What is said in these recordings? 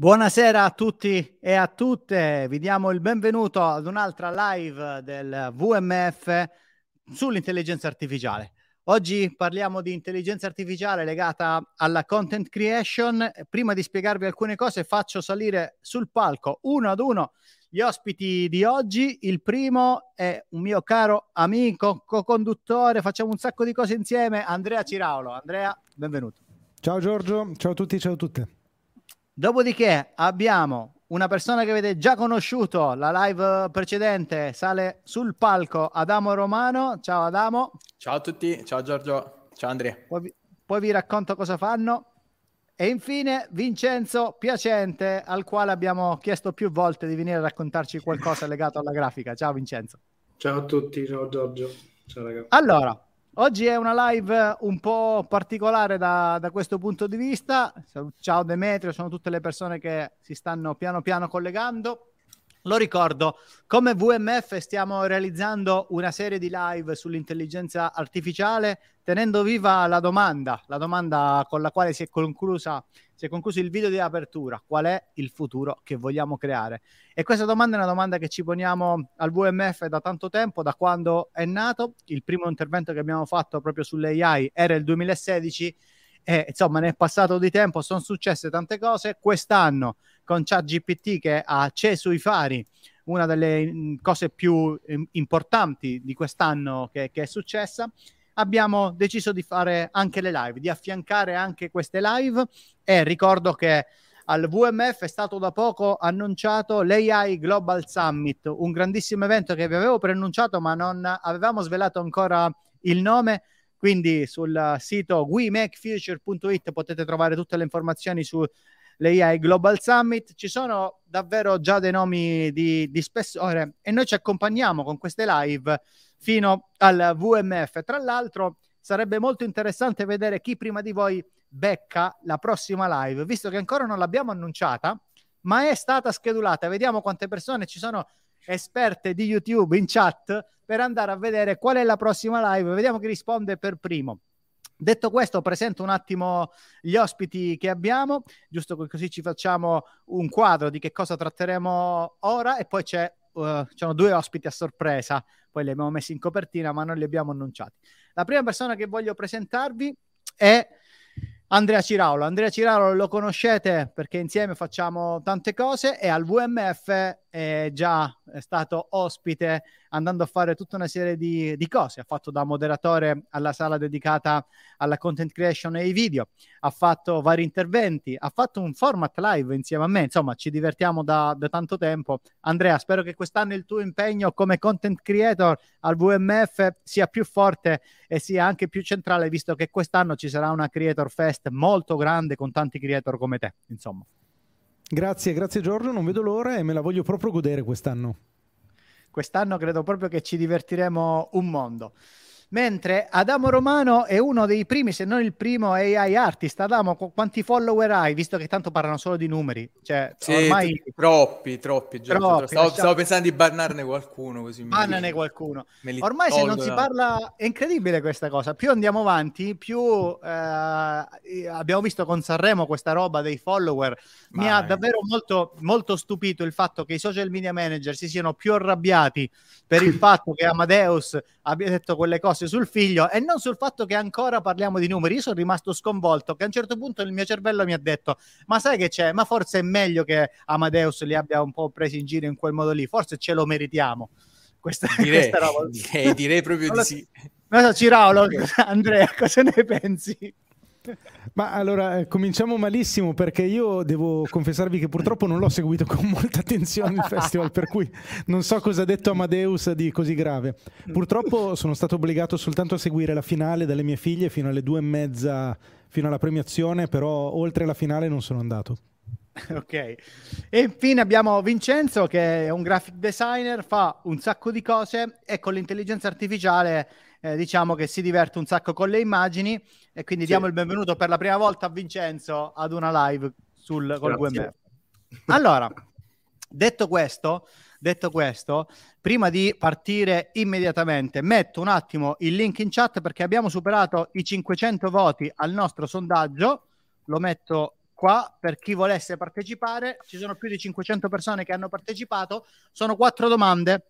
Buonasera a tutti e a tutte, vi diamo il benvenuto ad un'altra live del VMF sull'intelligenza artificiale. Oggi parliamo di intelligenza artificiale legata alla content creation. Prima di spiegarvi alcune cose faccio salire sul palco uno ad uno gli ospiti di oggi. Il primo è un mio caro amico, co-conduttore, facciamo un sacco di cose insieme, Andrea Ciraulo. Andrea, benvenuto. Ciao Giorgio, ciao a tutti, ciao a tutte. Dopodiché abbiamo una persona che avete già conosciuto, la live precedente sale sul palco Adamo Romano. Ciao Adamo. Ciao a tutti, ciao Giorgio, ciao Andrea. Poi, poi vi racconto cosa fanno. E infine Vincenzo Piacente, al quale abbiamo chiesto più volte di venire a raccontarci qualcosa legato alla grafica. Ciao Vincenzo. Ciao a tutti, ciao Giorgio. Ciao ragazzi. Allora, Oggi è una live un po' particolare da, da, questo punto di vista. Ciao Demetrio, sono tutte le persone che si stanno piano piano collegando. Lo ricordo, come VMF stiamo realizzando una serie di live sull'intelligenza artificiale tenendo viva la domanda, la domanda con la quale si è, conclusa, si è concluso il video di apertura, qual è il futuro che vogliamo creare? E questa domanda è una domanda che ci poniamo al VMF da tanto tempo, da quando è nato. Il primo intervento che abbiamo fatto proprio sull'AI era il 2016 e insomma ne è passato di tempo, sono successe tante cose. Quest'anno con ChatGPT che ha acceso i fari, una delle mm, cose più importanti di quest'anno che, che è successa, abbiamo deciso di fare anche le live, di affiancare anche queste live e ricordo che al VMF è stato da poco annunciato l'AI Global Summit, un grandissimo evento che vi avevo preannunciato ma non avevamo svelato ancora il nome quindi sul sito wemakefuture.it potete trovare tutte le informazioni sull'AI Global Summit. Ci sono davvero già dei nomi di, di spessore e noi ci accompagniamo con queste live fino al VMF. Tra l'altro sarebbe molto interessante vedere chi prima di voi becca la prossima live, visto che ancora non l'abbiamo annunciata, ma è stata schedulata. Vediamo quante persone ci sono esperte di YouTube in chat per andare a vedere qual è la prossima live. Vediamo chi risponde per primo. Detto questo, presento un attimo gli ospiti che abbiamo, giusto così ci facciamo un quadro di che cosa tratteremo ora e poi c'è, uh, c'erano due ospiti a sorpresa, poi li abbiamo messi in copertina ma non li abbiamo annunciati. La prima persona che voglio presentarvi è Andrea Ciraulo. Andrea Ciraulo lo conoscete perché insieme facciamo tante cose e al VMF è già stato ospite andando a fare tutta una serie di, di, cose. Ha fatto da moderatore alla sala dedicata alla content creation e ai video, ha fatto vari interventi, ha fatto un format live insieme a me. Insomma, ci divertiamo da, da tanto tempo. Andrea, spero che quest'anno il tuo impegno come content creator al VMF sia più forte e sia anche più centrale, visto che quest'anno ci sarà una Creator Fest molto grande con tanti creator come te. Insomma. Grazie, grazie Giorgio, non vedo l'ora e me la voglio proprio godere quest'anno. Quest'anno credo proprio che ci divertiremo un mondo. Mentre Adamo Romano è uno dei primi, se non il primo AI artist. Adamo, quanti follower hai? Visto che tanto parlano solo di numeri. Cioè, sì, ormai... troppi, troppi. troppi stavo, lasciamo... stavo, pensando di bannarne qualcuno. Così Bannane qualcuno. Ormai se non si parla... È incredibile questa cosa. Più andiamo avanti, più eh, abbiamo visto con Sanremo questa roba dei follower. Mi ha davvero molto, molto stupito il fatto che i social media manager si siano più arrabbiati per il fatto che Amadeus abbia detto quelle cose cose sul figlio e non sul fatto che ancora parliamo di numeri. Io sono rimasto sconvolto che a un certo punto il mio cervello mi ha detto ma sai che c'è? Ma forse è meglio che Amadeus li abbia un po' presi in giro in quel modo lì, forse ce lo meritiamo. Questa, direi, questa roba. Direi, direi proprio di sì. Non so, Ciraulo, Andrea, cosa ne pensi? Ma allora eh, cominciamo malissimo perché io devo confessarvi che purtroppo non l'ho seguito con molta attenzione il festival, per cui non so cosa ha detto Amadeus di così grave. Purtroppo sono stato obbligato soltanto a seguire la finale dalle mie figlie fino alle due e mezza, fino alla premiazione, però oltre la finale non sono andato. Ok, e infine abbiamo Vincenzo che è un graphic designer, fa un sacco di cose e con l'intelligenza artificiale eh, diciamo che si diverte un sacco con le immagini e quindi sì. diamo il benvenuto per la prima volta a Vincenzo ad una live sul, col VMF. Allora, detto questo, detto questo, prima di partire immediatamente, metto un attimo il link in chat perché abbiamo superato i 500 voti al nostro sondaggio. Lo metto qua per chi volesse partecipare. Ci sono più di 500 persone che hanno partecipato. Sono quattro domande.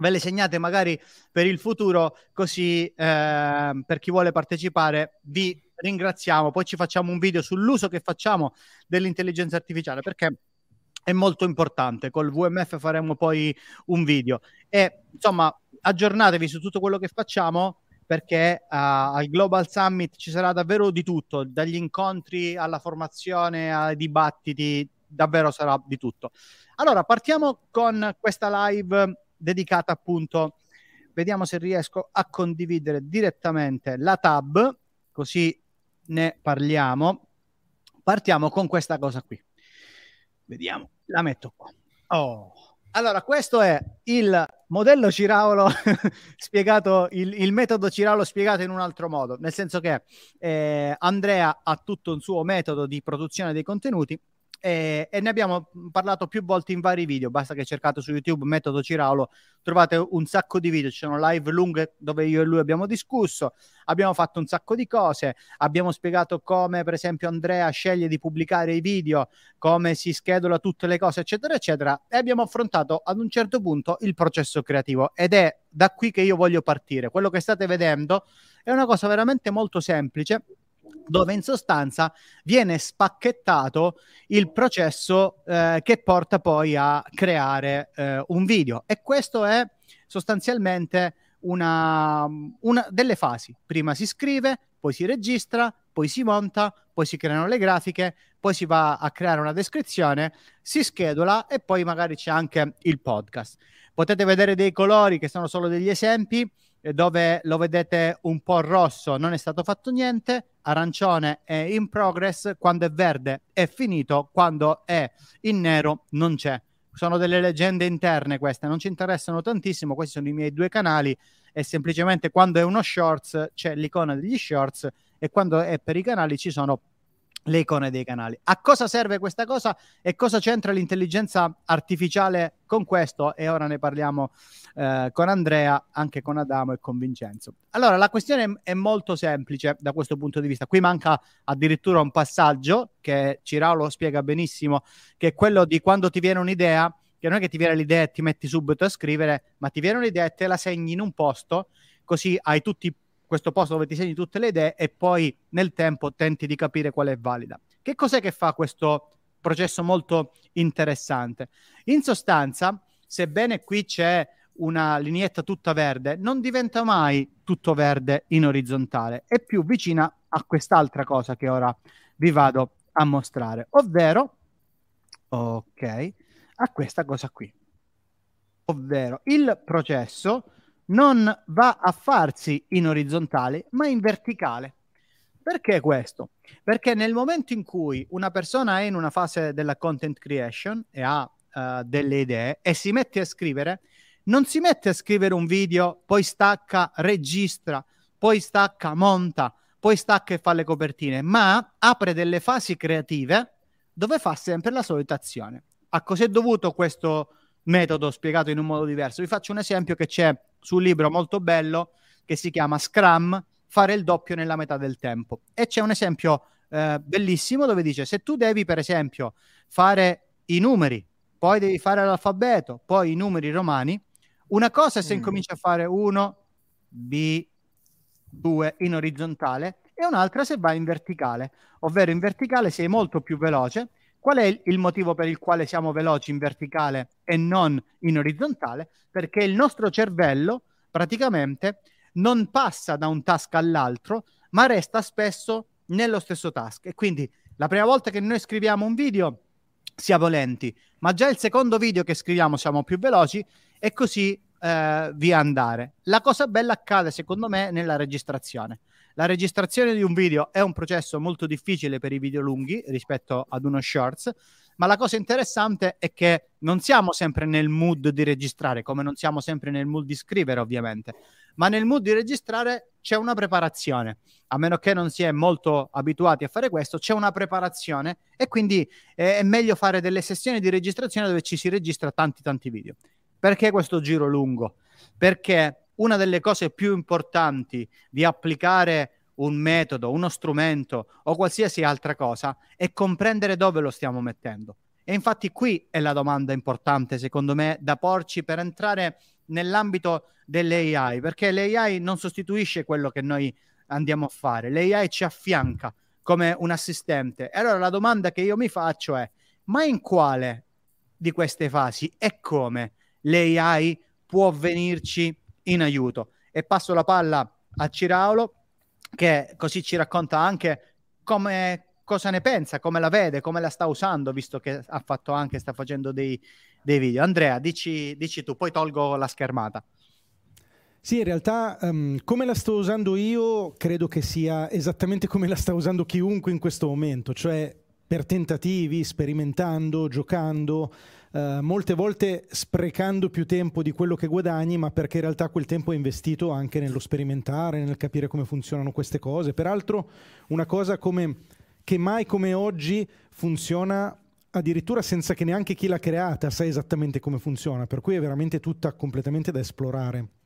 Ve le segnate magari per il futuro, così eh, per chi vuole partecipare vi ringraziamo. Poi ci facciamo un video sull'uso che facciamo dell'intelligenza artificiale perché è molto importante. Col VMF faremo poi un video e insomma aggiornatevi su tutto quello che facciamo perché uh, al Global Summit ci sarà davvero di tutto, dagli incontri alla formazione ai dibattiti, davvero sarà di tutto. Allora, partiamo con questa live dedicata appunto, vediamo se riesco a condividere direttamente la tab, così ne parliamo. Partiamo con questa cosa qui. Vediamo, la metto qua. Oh. Allora, questo è il modello Ciraulo spiegato, il, il, metodo Ciraulo spiegato in un altro modo, nel senso che eh, Andrea ha tutto un suo metodo di produzione dei contenuti e, e, ne abbiamo parlato più volte in vari video. Basta che cercate su YouTube metodo Ciraulo, trovate un sacco di video. Ci sono live lunghe dove io e lui abbiamo discusso, abbiamo fatto un sacco di cose. Abbiamo spiegato come, per esempio, Andrea sceglie di pubblicare i video, come si schedola tutte le cose, eccetera, eccetera. E abbiamo affrontato ad un certo punto il processo creativo ed è da qui che io voglio partire. Quello che state vedendo è una cosa veramente molto semplice dove in sostanza viene spacchettato il processo eh, che porta poi a creare eh, un video. E questo è sostanzialmente una, una delle fasi. Prima si scrive, poi si registra, poi si monta, poi si creano le grafiche, poi si va a creare una descrizione, si schedula e poi magari c'è anche il podcast. Potete vedere dei colori che sono solo degli esempi dove lo vedete un po' rosso non è stato fatto niente, arancione è in progress, quando è verde è finito, quando è in nero non c'è. Sono delle leggende interne queste, non ci interessano tantissimo, questi sono i miei due canali e semplicemente quando è uno shorts c'è l'icona degli shorts e quando è per i canali ci sono le icone dei canali. A cosa serve questa cosa e cosa c'entra l'intelligenza artificiale con questo? E ora ne parliamo eh, con Andrea, anche con Adamo e con Vincenzo. Allora, la questione è molto semplice da questo punto di vista. Qui manca addirittura un passaggio che Ciraulo spiega benissimo, che è quello di quando ti viene un'idea, che non è che ti viene l'idea e ti metti subito a scrivere, ma ti viene un'idea e te la segni in un posto, così hai tutti i questo posto dove ti segni tutte le idee e poi nel tempo tenti di capire qual è valida. Che cos'è che fa questo processo molto interessante? In sostanza, sebbene qui c'è una lineetta tutta verde, non diventa mai tutto verde in orizzontale, è più vicina a quest'altra cosa che ora vi vado a mostrare, ovvero, ok, a questa cosa qui, ovvero il processo non va a farsi in orizzontale, ma in verticale. Perché questo? Perché nel momento in cui una persona è in una fase della content creation e ha uh, delle idee e si mette a scrivere, non si mette a scrivere un video, poi stacca, registra, poi stacca, monta, poi stacca e fa le copertine, ma apre delle fasi creative dove fa sempre la solita azione. A cos'è dovuto questo metodo spiegato in un modo diverso? Vi faccio un esempio che c'è su un libro molto bello che si chiama Scrum, fare il doppio nella metà del tempo. E c'è un esempio eh, bellissimo dove dice se tu devi per esempio fare i numeri, poi devi fare l'alfabeto, poi i numeri romani, una cosa è se mm. incominci a fare 1, B, 2 in orizzontale e un'altra se vai in verticale, ovvero in verticale sei molto più veloce. Qual è il motivo per il quale siamo veloci in verticale e non in orizzontale? perché il nostro cervello praticamente non passa da un task all'altro, ma resta spesso nello stesso task. E quindi la prima volta che noi scriviamo un video siamo lenti, ma già il secondo video che scriviamo siamo più veloci e così eh, via andare. La cosa bella accade secondo me nella registrazione. La registrazione di un video è un processo molto difficile per i video lunghi rispetto ad uno shorts, ma la cosa interessante è che non siamo sempre nel mood di registrare, come non siamo sempre nel mood di scrivere, ovviamente, ma nel mood di registrare c'è una preparazione. A meno che non si è molto abituati a fare questo, c'è una preparazione e quindi è meglio fare delle sessioni di registrazione dove ci si registra tanti tanti video. Perché questo giro lungo? Perché una delle cose più importanti di applicare un metodo, uno strumento o qualsiasi altra cosa è comprendere dove lo stiamo mettendo. E infatti qui è la domanda importante, secondo me, da porci per entrare nell'ambito dell'AI, perché l'AI non sostituisce quello che noi andiamo a fare, l'AI ci affianca come un assistente. E allora la domanda che io mi faccio è, ma in quale di queste fasi e come l'AI può venirci in aiuto? E passo la palla a Ciraulo, che così ci racconta anche come, cosa ne pensa, come la vede, come la sta usando, visto che ha fatto anche, sta facendo dei, dei video. Andrea, dici, dici tu, poi tolgo la schermata. Sì, in realtà um, come la sto usando io credo che sia esattamente come la sta usando chiunque in questo momento, cioè per tentativi, sperimentando, giocando, uh, molte volte sprecando più tempo di quello che guadagni, ma perché in realtà quel tempo è investito anche nello sperimentare, nel capire come funzionano queste cose. Peraltro una cosa come, che mai come oggi funziona addirittura senza che neanche chi l'ha creata sa esattamente come funziona, per cui è veramente tutta completamente da esplorare.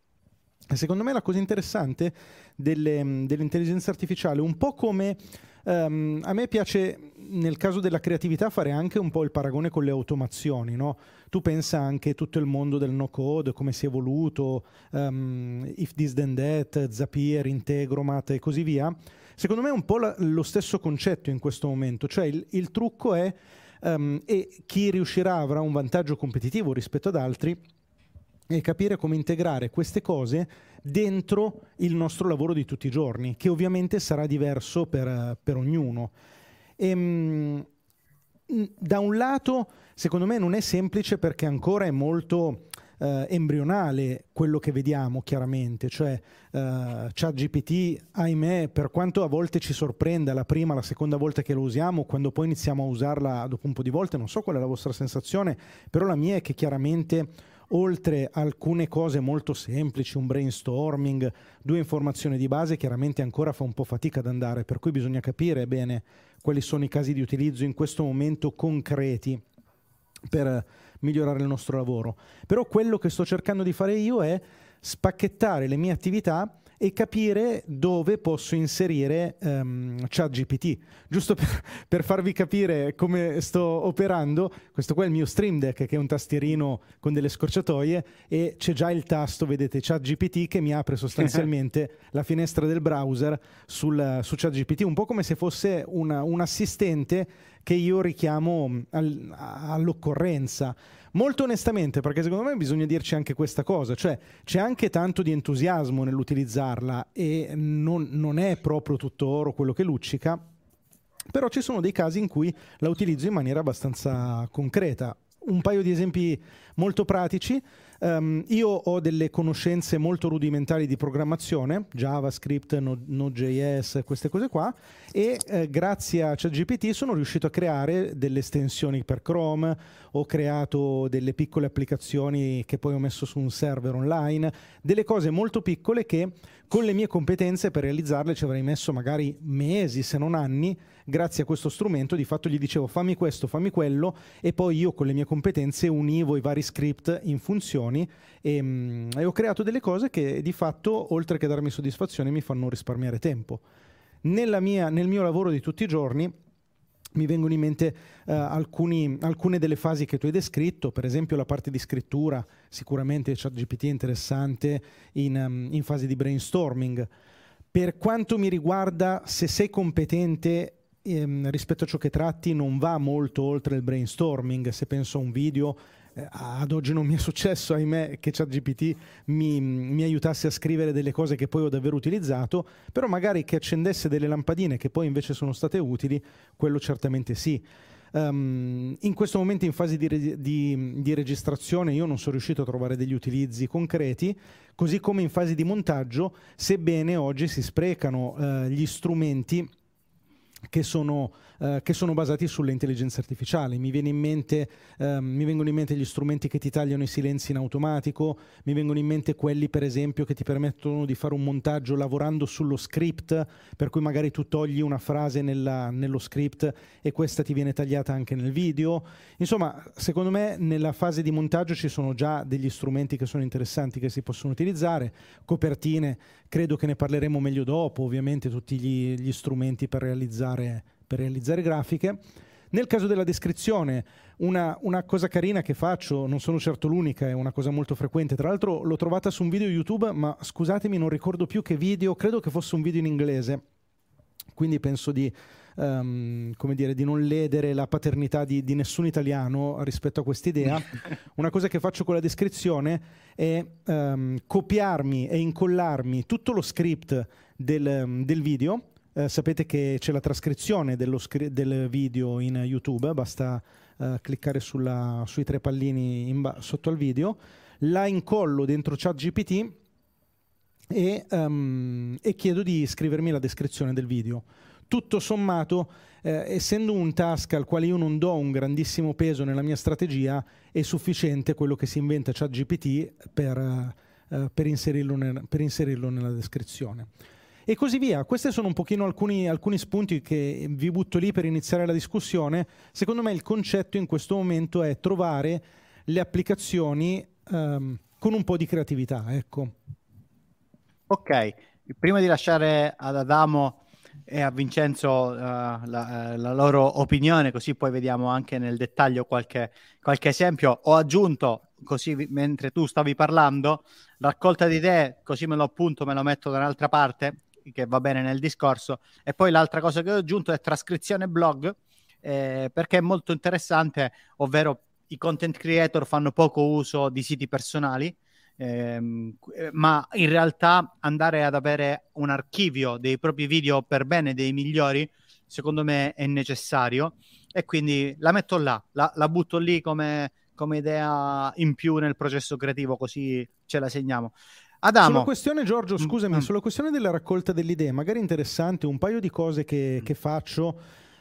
Secondo me la cosa interessante delle, dell'intelligenza artificiale, un po' come um, a me piace nel caso della creatività fare anche un po' il paragone con le automazioni, no? Tu pensa anche tutto il mondo del no code, come si è evoluto, um, if this then that, Zapier, Integromat e così via. Secondo me è un po' la, lo stesso concetto in questo momento, cioè il, il trucco è um, e chi riuscirà avrà un vantaggio competitivo rispetto ad altri e capire come integrare queste cose dentro il nostro lavoro di tutti i giorni, che ovviamente sarà diverso per, per ognuno. E, ehm, da un lato, secondo me non è semplice perché ancora è molto eh, embrionale quello che vediamo chiaramente, cioè eh, ChatGPT, ahimè, per quanto a volte ci sorprenda la prima, la seconda volta che lo usiamo, quando poi iniziamo a usarla dopo un po' di volte, non so qual è la vostra sensazione, però la mia è che chiaramente oltre alcune cose molto semplici, un brainstorming, due informazioni di base, chiaramente ancora fa un po' fatica ad andare, per cui bisogna capire bene quali sono i casi di utilizzo in questo momento concreti per migliorare il nostro lavoro. Però quello che sto cercando di fare io è spacchettare le mie attività e capire dove posso inserire um, ChatGPT. Giusto per, per, farvi capire come sto operando, questo qua è il mio Stream Deck che è un tastierino con delle scorciatoie e c'è già il tasto, vedete, ChatGPT che mi apre sostanzialmente la finestra del browser sul, su ChatGPT, un po' come se fosse una, un assistente che io richiamo al, all'occorrenza. Molto onestamente, perché secondo me bisogna dirci anche questa cosa, cioè c'è anche tanto di entusiasmo nell'utilizzarla e non, non è proprio tutto oro quello che luccica, però ci sono dei casi in cui la utilizzo in maniera abbastanza concreta. Un paio di esempi molto pratici. Um, io ho delle conoscenze molto rudimentali di programmazione, JavaScript, Node.js, queste cose qua, e eh, grazie a ChatGPT sono riuscito a creare delle estensioni per Chrome, ho creato delle piccole applicazioni che poi ho messo su un server online, delle cose molto piccole che con le mie competenze per realizzarle ci avrei messo magari mesi, se non anni, grazie a questo strumento di fatto gli dicevo fammi questo, fammi quello e poi io con le mie competenze univo i vari script in funzioni e, mm, e ho creato delle cose che di fatto oltre che darmi soddisfazione mi fanno risparmiare tempo. Mia, nel mio lavoro di tutti i giorni mi vengono in mente uh, alcuni, alcune delle fasi che tu hai descritto, per esempio la parte di scrittura, sicuramente ChatGPT è interessante in, um, in fase di brainstorming. Per quanto mi riguarda, se sei competente ehm, rispetto a ciò che tratti, non va molto oltre il brainstorming. Se penso a un video, eh, ad oggi non mi è successo, ahimè, che ChatGPT mi, mi aiutasse a scrivere delle cose che poi ho davvero utilizzato, però magari che accendesse delle lampadine che poi invece sono state utili, quello certamente sì. Um, in questo momento in fase di, di, di, registrazione io non sono riuscito a trovare degli utilizzi concreti, così come in fase di montaggio, sebbene oggi si sprecano uh, gli strumenti che sono eh, che sono basati sulle intelligenze artificiali. Mi, in mente, eh, mi, vengono in mente gli strumenti che ti tagliano i silenzi in automatico, mi vengono in mente quelli per esempio che ti permettono di fare un montaggio lavorando sullo script, per cui magari tu togli una frase nella, nello script e questa ti viene tagliata anche nel video. Insomma, secondo me nella fase di montaggio ci sono già degli strumenti che sono interessanti che si possono utilizzare, copertine, credo che ne parleremo meglio dopo, ovviamente tutti gli, gli strumenti per realizzare per realizzare grafiche. Nel caso della descrizione, una, una, cosa carina che faccio, non sono certo l'unica, è una cosa molto frequente, tra l'altro l'ho trovata su un video YouTube, ma scusatemi, non ricordo più che video, credo che fosse un video in inglese, quindi penso di, um, come dire, di non ledere la paternità di, di nessun italiano rispetto a quest'idea. Una cosa che faccio con la descrizione è um, copiarmi e incollarmi tutto lo script del, del video eh, sapete che c'è la trascrizione scri- del video in YouTube, basta eh, cliccare sulla, sui tre pallini ba- sotto al video, la incollo dentro ChatGPT e, um, e chiedo di scrivermi la descrizione del video. Tutto sommato, eh, essendo un task al quale io non do un grandissimo peso nella mia strategia, è sufficiente quello che si inventa ChatGPT per, uh, per, inserirlo, nel, per inserirlo nella descrizione e così via. Questi sono un pochino alcuni, alcuni, spunti che vi butto lì per iniziare la discussione. Secondo me il concetto in questo momento è trovare le applicazioni um, con un po' di creatività. Ecco. Ok, prima di lasciare ad Adamo e a Vincenzo uh, la, la, loro opinione, così poi vediamo anche nel dettaglio qualche, qualche esempio, ho aggiunto così mentre tu stavi parlando, raccolta di idee, così me lo appunto, me lo metto da un'altra parte, che va bene nel discorso. E poi l'altra cosa che ho aggiunto è trascrizione blog, eh, perché è molto interessante, ovvero i content creator fanno poco uso di siti personali, ehm, ma in realtà andare ad avere un archivio dei propri video per bene dei migliori, secondo me è necessario. E quindi la metto là, la, la butto lì come, come idea in più nel processo creativo, così ce la segniamo. Adamo. Sulla questione, Giorgio, mm, scusami, mm. sulla questione della raccolta delle idee, magari interessante, un paio di cose che, mm. che faccio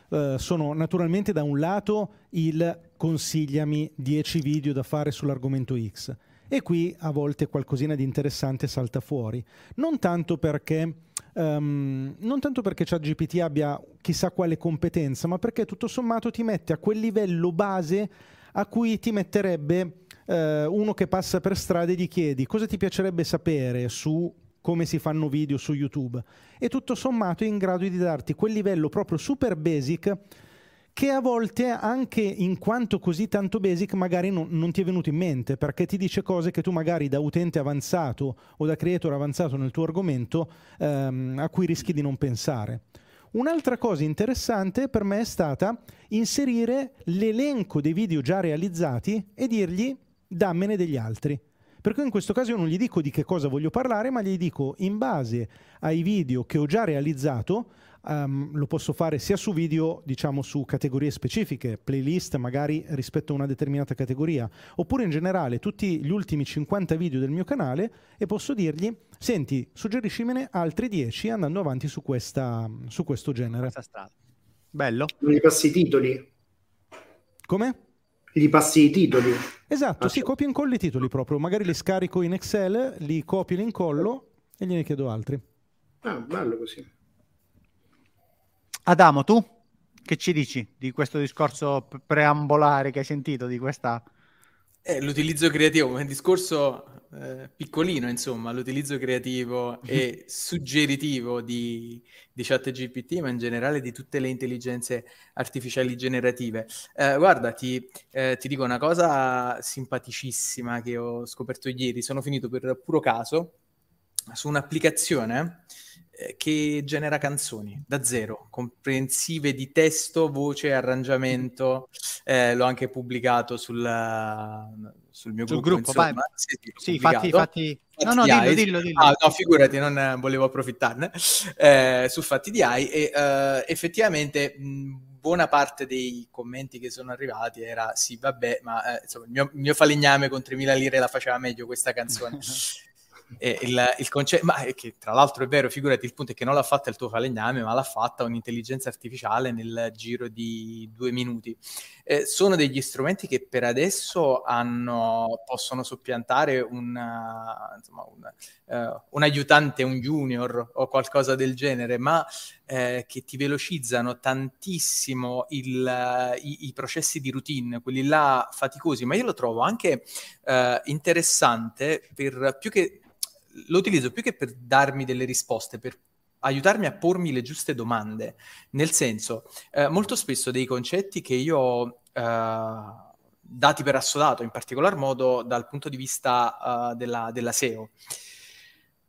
uh, sono naturalmente da un lato il consigliami 10 video da fare sull'argomento X. E qui a volte qualcosina di interessante salta fuori. Non tanto perché, um, non tanto perché ChatGPT abbia chissà quale competenza, ma perché tutto sommato ti mette a quel livello base a cui ti metterebbe eh, uno che passa per strada e gli chiedi cosa ti piacerebbe sapere su come si fanno video su YouTube e tutto sommato è in grado di darti quel livello proprio super basic che a volte anche in quanto così tanto basic magari non, non, ti è venuto in mente perché ti dice cose che tu magari da utente avanzato o da creator avanzato nel tuo argomento ehm, a cui rischi di non pensare. Un'altra cosa interessante per me è stata inserire l'elenco dei video già realizzati e dirgli dammene degli altri. Per cui in questo caso io non gli dico di che cosa voglio parlare, ma gli dico in base ai video che ho già realizzato, um, lo posso fare sia su video, diciamo su categorie specifiche, playlist magari rispetto a una determinata categoria, oppure in generale tutti gli ultimi 50 video del mio canale e posso dirgli, senti, suggeriscimene altri 10 andando avanti su, questa, su questo genere. Questa strada. Bello. Non gli passi i titoli. Come? Gli passi i titoli. Esatto, ah, sì, copio e incollo i titoli proprio. Magari li scarico in Excel, li copio, li incollo e gliene chiedo altri. Ah, bello così. Adamo, tu che ci dici di questo discorso preambolare che hai sentito di questa... Eh, l'utilizzo creativo, come discorso eh, piccolino, insomma, l'utilizzo creativo mm-hmm. e suggeritivo di, di chat GPT, ma in generale di tutte le intelligenze artificiali generative. Eh, guarda, ti, eh, ti, dico una cosa simpaticissima che ho scoperto ieri. Sono finito per puro caso su un'applicazione che genera canzoni da zero, comprensive di testo, voce, arrangiamento. Eh, l'ho anche pubblicato sul, sul mio sul gruppo. gruppo. Sì, sì, fatti, fatti... No, no, dillo, dillo, dillo. Ah, no, figurati, non volevo approfittarne. Eh, su Fatti di AI e uh, effettivamente mh, buona parte dei commenti che sono arrivati era sì, vabbè, ma eh, insomma, il mio, il mio falegname con 3.000 lire la faceva meglio questa canzone. E il, il concetto, ma che tra l'altro è vero, figurati, il punto è che non l'ha fatta il tuo falegname, ma l'ha fatta un'intelligenza artificiale nel giro di due minuti. Eh, sono degli strumenti che per adesso hanno, possono soppiantare una, insomma, un, uh, un, aiutante, un junior o qualcosa del genere, ma eh, che ti velocizzano tantissimo il, i, i, processi di routine, quelli là faticosi, ma io lo trovo anche uh, interessante per più che lo utilizzo più che per darmi delle risposte, per aiutarmi a pormi le giuste domande. Nel senso, eh, molto spesso dei concetti che io ho eh, dati per assodato, in particolar modo dal punto di vista uh, della, della SEO,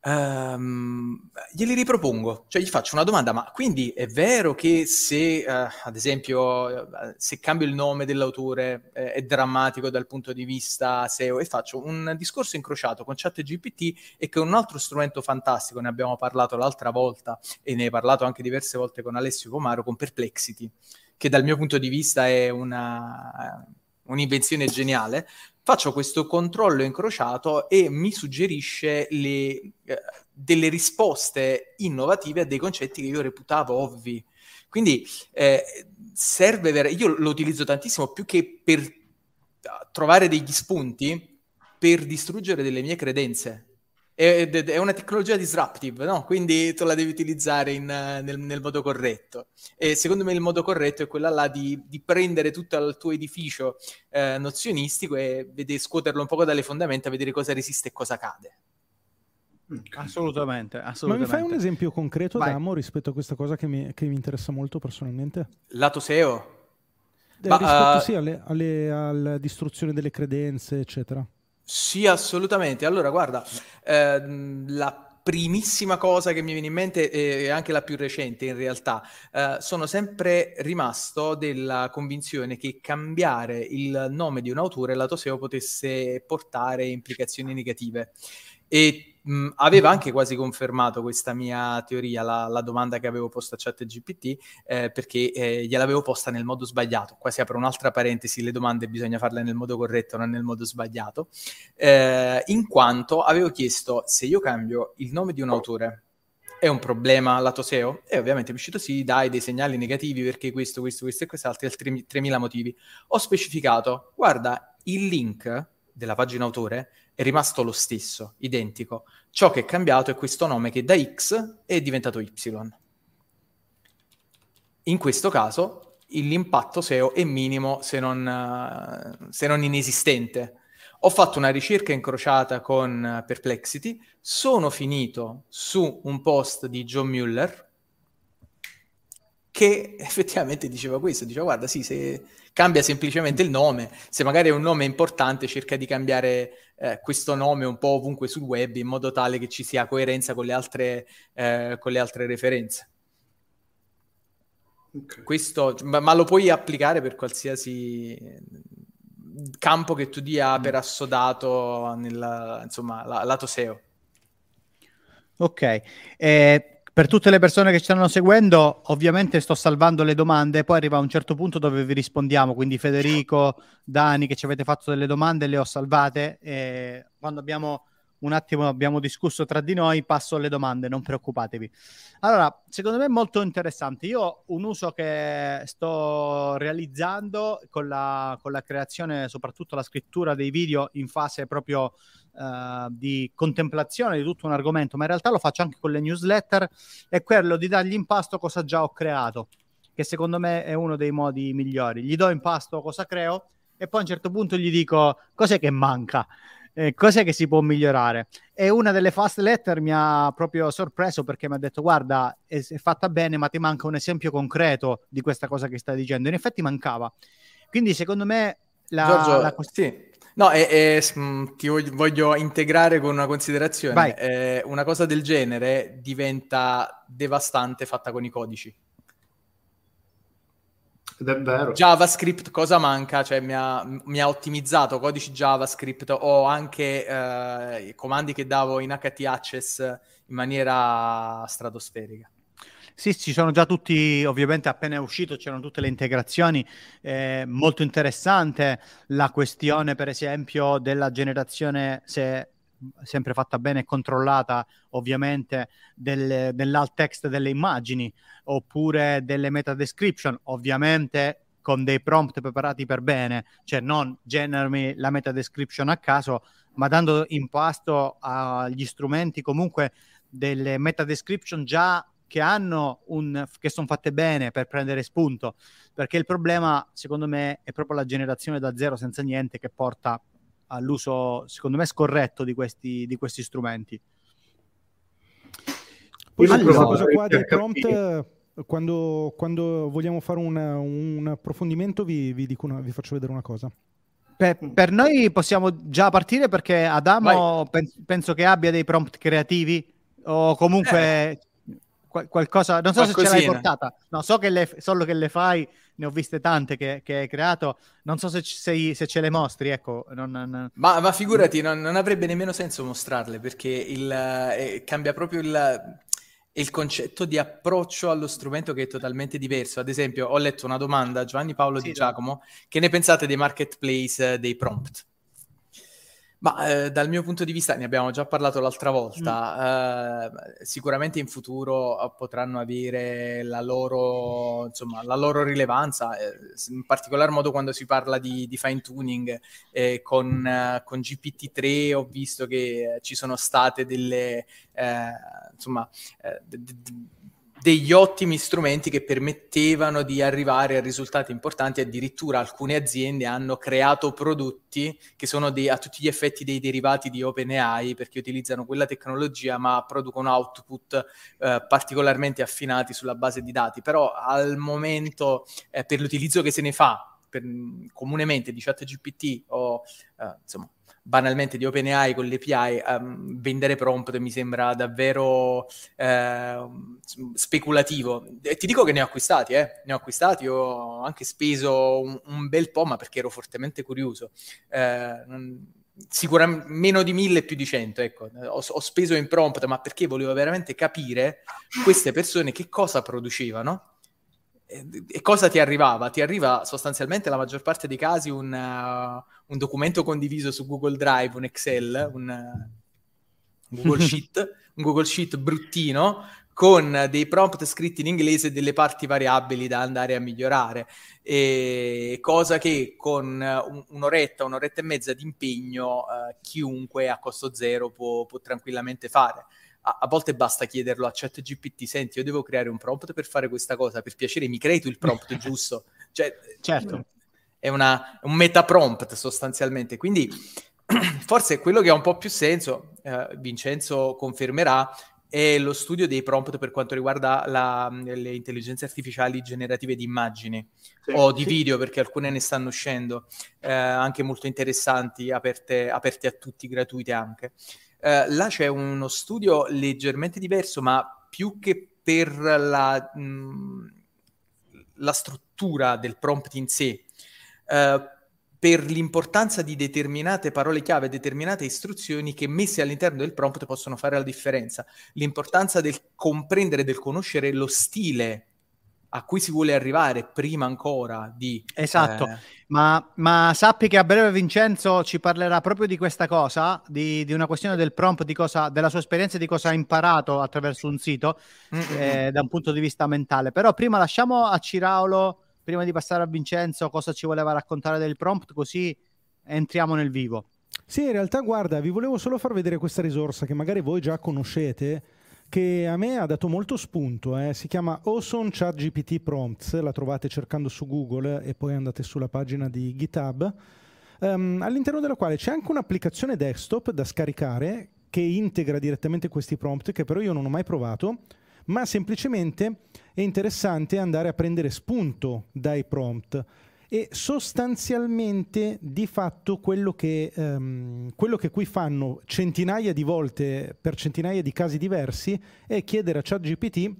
Um, glieli ripropongo, cioè gli faccio una domanda, ma quindi è vero che se, uh, ad esempio, uh, se cambio il nome dell'autore eh, è drammatico dal punto di vista SEO e faccio un discorso incrociato con ChatGPT e con un altro strumento fantastico, ne abbiamo parlato l'altra volta e ne hai parlato anche diverse volte con Alessio Pomaro, con Perplexity, che dal mio punto di vista è una, un'invenzione geniale, faccio questo controllo incrociato e mi suggerisce le, eh, delle risposte innovative a dei concetti che io reputavo ovvi. Quindi eh, serve, ver- io lo utilizzo tantissimo più che per trovare degli spunti, per distruggere delle mie credenze è, è, una tecnologia disruptive, no? Quindi tu la devi utilizzare in, nel, nel, modo corretto. E secondo me il modo corretto è quella là di, di prendere tutto il tuo edificio eh, nozionistico e vedere, scuoterlo un po' dalle fondamenta, vedere cosa resiste e cosa cade. Assolutamente, assolutamente. Ma mi fai un esempio concreto, Vai. Damo, rispetto a questa cosa che mi, che mi interessa molto personalmente? Lato SEO? Eh, Ma, rispetto uh... sì alle, alle, alla distruzione delle credenze, eccetera. Sì, assolutamente. Allora, guarda, ehm, la primissima cosa che mi viene in mente e anche la più recente in realtà, eh, sono sempre rimasto della convinzione che cambiare il nome di un autore lato SEO potesse portare implicazioni negative. E mh, aveva anche quasi confermato questa mia teoria, la, la domanda che avevo posto a ChatGPT, eh, perché eh, gliel'avevo posta nel modo sbagliato. Qua si apre un'altra parentesi, le domande bisogna farle nel modo corretto, non nel modo sbagliato, eh, in quanto avevo chiesto se io cambio il nome di un autore è un problema lato SEO? E ovviamente mi è uscito sì, dai dei segnali negativi perché questo, questo, questo e quest'altro, altri 3000 motivi. Ho specificato, guarda, il link della pagina autore è rimasto lo stesso, identico. Ciò che è cambiato è questo nome che da X è diventato Y. In questo caso l'impatto SEO è minimo se non, se non inesistente. Ho fatto una ricerca incrociata con Perplexity, sono finito su un post di John Mueller che effettivamente diceva questo, diceva guarda sì, se cambia semplicemente il nome, se magari è un nome importante cerca di cambiare eh, questo nome un po' ovunque sul web in modo tale che ci sia coerenza con le altre, eh, con le altre referenze. Okay. Questo, ma, ma, lo puoi applicare per qualsiasi campo che tu dia mm. per assodato nel insomma, la, lato SEO. Ok, eh, per tutte le persone che ci stanno seguendo, ovviamente sto salvando le domande, poi arriva un certo punto dove vi rispondiamo, quindi Federico, Dani che ci avete fatto delle domande le ho salvate e quando abbiamo un attimo abbiamo discusso tra di noi, passo alle domande, non preoccupatevi. Allora, secondo me è molto interessante. Io un uso che sto realizzando con la, con la creazione, soprattutto la scrittura dei video in fase proprio uh, di contemplazione di tutto un argomento, ma in realtà lo faccio anche con le newsletter, è quello di dargli in pasto cosa già ho creato, che secondo me è uno dei modi migliori. Gli do in pasto cosa creo e poi a un certo punto gli dico cos'è che manca. Eh, cos'è che si può migliorare? E una delle fast letter mi ha proprio sorpreso perché mi ha detto: Guarda, è, è, fatta bene, ma ti manca un esempio concreto di questa cosa che stai dicendo. In effetti mancava. Quindi, secondo me, la, Giorgio, la... sì. No, è, è, mm, ti voglio integrare con una considerazione. Eh, una cosa del genere diventa devastante fatta con i codici. Ed è vero. JavaScript cosa manca? Cioè mi ha, mi ha ottimizzato codici JavaScript o anche eh, comandi che davo in HT Access in maniera stratosferica. Sì, ci sono già tutti, ovviamente appena è uscito c'erano tutte le integrazioni, eh, molto interessante. La questione per esempio della generazione, se sempre fatta bene e controllata, ovviamente, del, dell'alt text delle immagini, oppure delle meta description, ovviamente con dei prompt preparati per bene, cioè non generami la meta description a caso, ma dando in pasto agli strumenti comunque delle meta description già che hanno un che sono fatte bene per prendere spunto, perché il problema secondo me è proprio la generazione da zero senza niente che porta all'uso secondo me scorretto di questi, di questi strumenti. Poi allora, questa cosa qua dei prompt quando, quando, vogliamo fare una, un approfondimento vi, vi, una, vi, faccio vedere una cosa. Per, per, noi possiamo già partire perché Adamo pen, penso che abbia dei prompt creativi o comunque eh qualcosa, non so Qualcosina. se ce l'hai portata, no, so che le, solo che le fai, ne ho viste tante che, che hai creato, non so se, se, se ce le mostri, ecco. Non, non... Ma, ma, figurati, non, non, avrebbe nemmeno senso mostrarle perché il, eh, cambia proprio il, il concetto di approccio allo strumento che è totalmente diverso. Ad esempio, ho letto una domanda, Giovanni Paolo sì, Di Giacomo, che ne pensate dei marketplace dei prompt? Ma eh, dal mio punto di vista, ne abbiamo già parlato l'altra volta, mm. eh, sicuramente in futuro eh, potranno avere la loro, insomma, la loro rilevanza, eh, in particolar modo quando si parla di, di fine tuning. Eh, con, eh, con, GPT-3 ho visto che ci sono state delle, insomma, d- d- degli ottimi strumenti che permettevano di arrivare a risultati importanti. Addirittura alcune aziende hanno creato prodotti che sono dei, a tutti gli effetti dei derivati di OpenAI perché utilizzano quella tecnologia ma producono output eh, particolarmente affinati sulla base di dati. Però al momento, eh, per l'utilizzo che se ne fa per, comunemente di ChatGPT o eh, insomma banalmente di OpenAI con le API, um, vendere prompt mi sembra davvero eh, speculativo. E ti dico che ne ho acquistati, eh? ne ho acquistati, ho anche speso un, un bel po', ma perché ero fortemente curioso. Eh, sicuramente meno di mille più di cento ecco ho, ho, speso in prompt ma perché volevo veramente capire queste persone che cosa producevano e cosa ti arrivava? Ti arriva sostanzialmente la maggior parte dei casi un, uh, un documento condiviso su Google Drive, un Excel, un, uh, Google Sheet, un Google Sheet bruttino con dei prompt scritti in inglese e delle parti variabili da andare a migliorare, e cosa che con un, un'oretta, un'oretta e mezza di impegno uh, chiunque a costo zero può, può tranquillamente fare a, a, volte basta chiederlo a ChatGPT, senti, io devo creare un prompt per fare questa cosa, per piacere mi crei tu il prompt giusto? Cioè, certo. È una, un meta prompt sostanzialmente, quindi forse quello che ha un po' più senso, eh, Vincenzo confermerà, è lo studio dei prompt per quanto riguarda la, le intelligenze artificiali generative di immagini sì, o di sì. video, perché alcune ne stanno uscendo, eh, anche molto interessanti, aperte, aperte a tutti, gratuite anche. Eh, là c'è uno studio leggermente diverso, ma più che per la, mh, la struttura del prompt in sé, uh, per l'importanza di determinate parole chiave, determinate istruzioni che messe all'interno del prompt possono fare la differenza. L'importanza del comprendere, del conoscere lo stile a cui si vuole arrivare prima ancora di... Esatto, eh... ma, ma, sappi che a breve Vincenzo ci parlerà proprio di questa cosa, di, di una questione del prompt, di cosa, della sua esperienza, di cosa ha imparato attraverso un sito eh, da un punto di vista mentale. Però prima lasciamo a Ciraulo, prima di passare a Vincenzo, cosa ci voleva raccontare del prompt, così entriamo nel vivo. Sì, in realtà guarda, vi volevo solo far vedere questa risorsa che magari voi già conoscete, che a me ha dato molto spunto. Eh. Si chiama Awesome Chat GPT Prompts, la trovate cercando su Google e poi andate sulla pagina di GitHub, um, all'interno della quale c'è anche un'applicazione desktop da scaricare che integra direttamente questi prompt, che però io non ho mai provato, ma semplicemente è interessante andare a prendere spunto dai prompt e sostanzialmente di fatto quello che, um, quello che qui fanno centinaia di volte per centinaia di casi diversi è chiedere a ChatGPT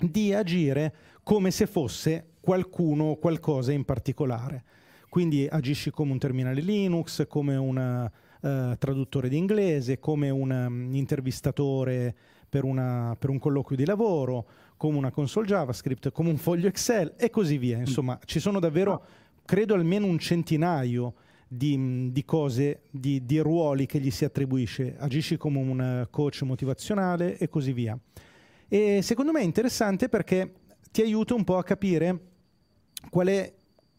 di agire come se fosse qualcuno o qualcosa in particolare. Quindi agisci come un terminale Linux, come un uh, traduttore di inglese, come un um, intervistatore per, una, per un colloquio di lavoro, come una console JavaScript, come un foglio Excel e così via. Insomma, ci sono davvero, credo, almeno un centinaio di, di cose, di, di, ruoli che gli si attribuisce. Agisci come un coach motivazionale e così via. E secondo me è interessante perché ti aiuta un po' a capire qual è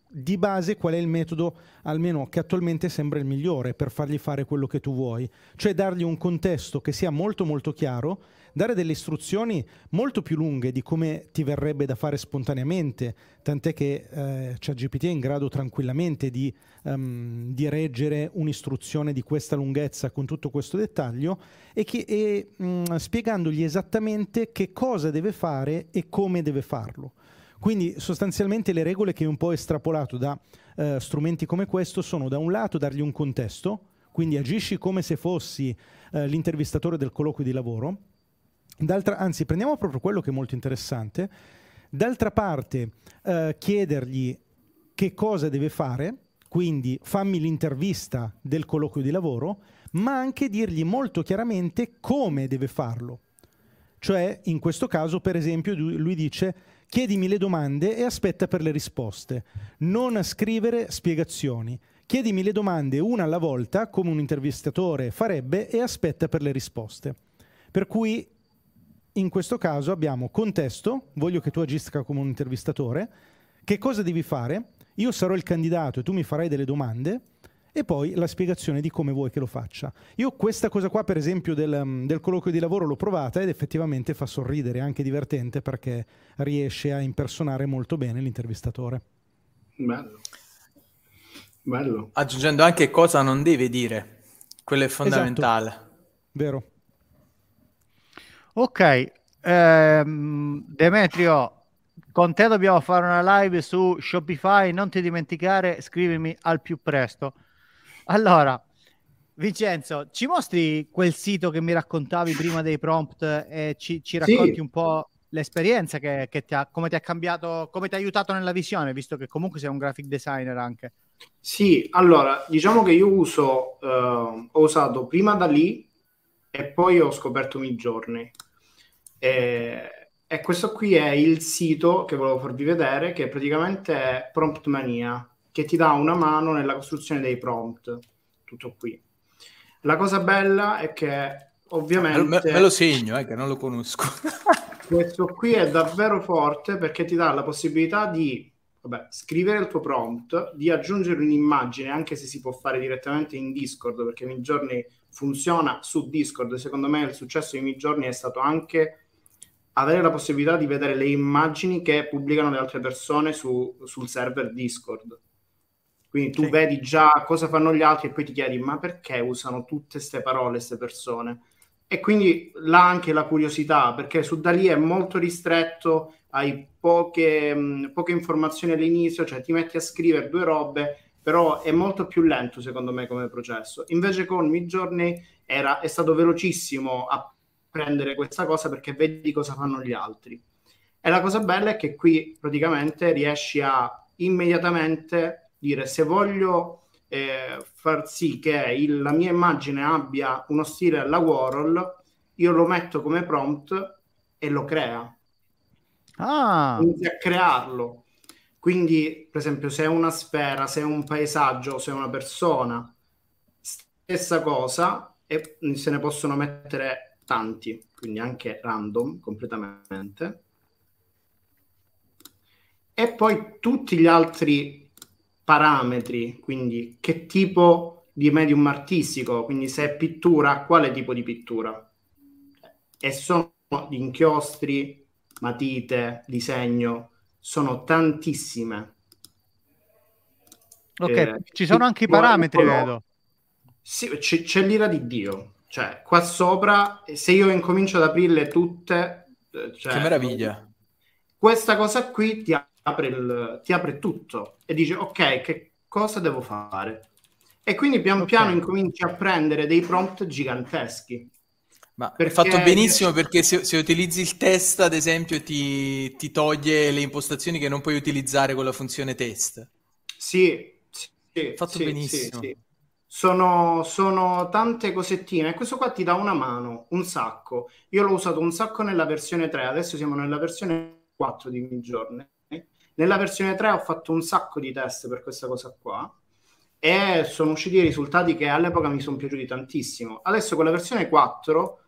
di base qual è il metodo, almeno che attualmente sembra il migliore per fargli fare quello che tu vuoi, cioè dargli un contesto che sia molto molto chiaro, dare delle istruzioni molto più lunghe di come ti verrebbe da fare spontaneamente, tant'è che eh, ChatGPT è in grado tranquillamente di, um, di, reggere un'istruzione di questa lunghezza con tutto questo dettaglio e, che, e mh, spiegandogli esattamente che cosa deve fare e come deve farlo. Quindi sostanzialmente le regole che un po' estrapolato da eh, strumenti come questo sono da un lato dargli un contesto, quindi agisci come se fossi eh, l'intervistatore del colloquio di lavoro, anzi prendiamo proprio quello che è molto interessante, d'altra parte eh, chiedergli che cosa deve fare, quindi fammi l'intervista del colloquio di lavoro, ma anche dirgli molto chiaramente come deve farlo. Cioè, in questo caso, per esempio, lui dice chiedimi le domande e aspetta per le risposte. Non scrivere spiegazioni. Chiedimi le domande una alla volta, come un intervistatore farebbe, e aspetta per le risposte. Per cui in questo caso abbiamo contesto, voglio che tu agisca come un intervistatore, che cosa devi fare? Io sarò il candidato e tu mi farai delle domande e poi la spiegazione di come vuoi che lo faccia. Io questa cosa qua, per esempio, del, mm, del colloquio di lavoro l'ho provata ed effettivamente fa sorridere, è anche divertente perché riesce a impersonare molto bene l'intervistatore. Bello. Bello. Aggiungendo anche cosa non deve dire, quello è fondamentale. Esatto. Vero. Ok, ehm, Demetrio, con te dobbiamo fare una live su Shopify, non ti dimenticare, scrivimi al più presto. Allora, Vincenzo, ci mostri quel sito che mi raccontavi prima dei prompt e ci, ci racconti sì. un po' l'esperienza che, che ti ha, come ti ha cambiato, come ti ha aiutato nella visione, visto che comunque sei un graphic designer anche. Sì, allora, diciamo che io uso, uh, ho usato prima da lì e poi ho scoperto Midjourney. E, e questo qui è il sito che volevo farvi vedere, che praticamente è Prompt Mania che ti dà una mano nella costruzione dei prompt. Tutto qui. La cosa bella è che ovviamente... Me, me lo segno, eh, che non lo conosco. questo qui è davvero forte perché ti dà la possibilità di vabbè, scrivere il tuo prompt, di aggiungere un'immagine, anche se si può fare direttamente in Discord, perché Midjourney funziona su Discord. Secondo me il successo di Midjourney è stato anche avere la possibilità di vedere le immagini che pubblicano le altre persone su, sul server Discord. Quindi tu sì. vedi già cosa fanno gli altri e poi ti chiedi ma perché usano tutte queste parole queste persone? E quindi là anche la curiosità, perché su da lì è molto ristretto, hai poche, mh, poche informazioni all'inizio, cioè ti metti a scrivere due robe, però è molto più lento secondo me come processo. Invece con Midjourney era, è stato velocissimo a prendere questa cosa perché vedi cosa fanno gli altri. E la cosa bella è che qui praticamente riesci a immediatamente dire se voglio eh, far sì che il, la mia immagine abbia uno stile alla Warhol, io lo metto come prompt e lo crea. Ah. Inizia a crearlo. Quindi, per esempio, se è una sfera, se è un paesaggio, se è una persona, stessa cosa, e se ne possono mettere tanti, quindi anche random completamente. E poi tutti gli altri parametri, quindi che tipo di medium artistico, quindi se è pittura, quale tipo di pittura. E sono inchiostri, matite, disegno, sono tantissime. Ok, eh, ci sono anche i parametri, vedo. Sì, c'è l'ira di Dio. Cioè, qua sopra, se io incomincio ad aprirle tutte... Eh, cioè, che meraviglia. Questa cosa qui ti apre, il, ti apre tutto e dice ok, che cosa devo fare? E quindi pian okay. piano incominci a prendere dei prompt giganteschi. Ma perché... fatto benissimo perché se, se, utilizzi il test, ad esempio, ti, ti, toglie le impostazioni che non puoi utilizzare con la funzione test. Sì, sì fatto sì, benissimo. Sì, sono, sono, tante cosettine questo qua ti dà una mano, un sacco. Io l'ho usato un sacco nella versione 3, adesso siamo nella versione 4 di Midjourney nella versione 3 ho fatto un sacco di test per questa cosa qua e sono usciti risultati che all'epoca mi sono piaciuti tantissimo. Adesso con la versione 4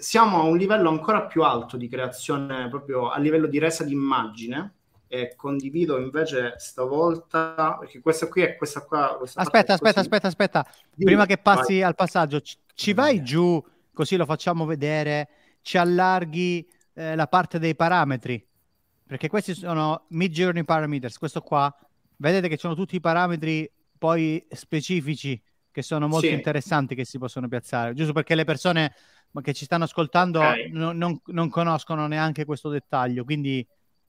siamo a un livello ancora più alto di creazione, proprio a livello di resa d'immagine. E condivido invece stavolta perché questa qui è questa qua. Questa aspetta, aspetta, aspetta, aspetta, Prima che passi vai. al passaggio, ci, ci vai giù così lo facciamo vedere. Ci allarghi eh, la parte dei parametri perché questi sono mid journey parameters. Questo qua, vedete che sono tutti i parametri poi specifici che sono molto sì. interessanti che si possono piazzare, giusto perché le persone che ci stanno ascoltando okay. non, non, non, conoscono neanche questo dettaglio, quindi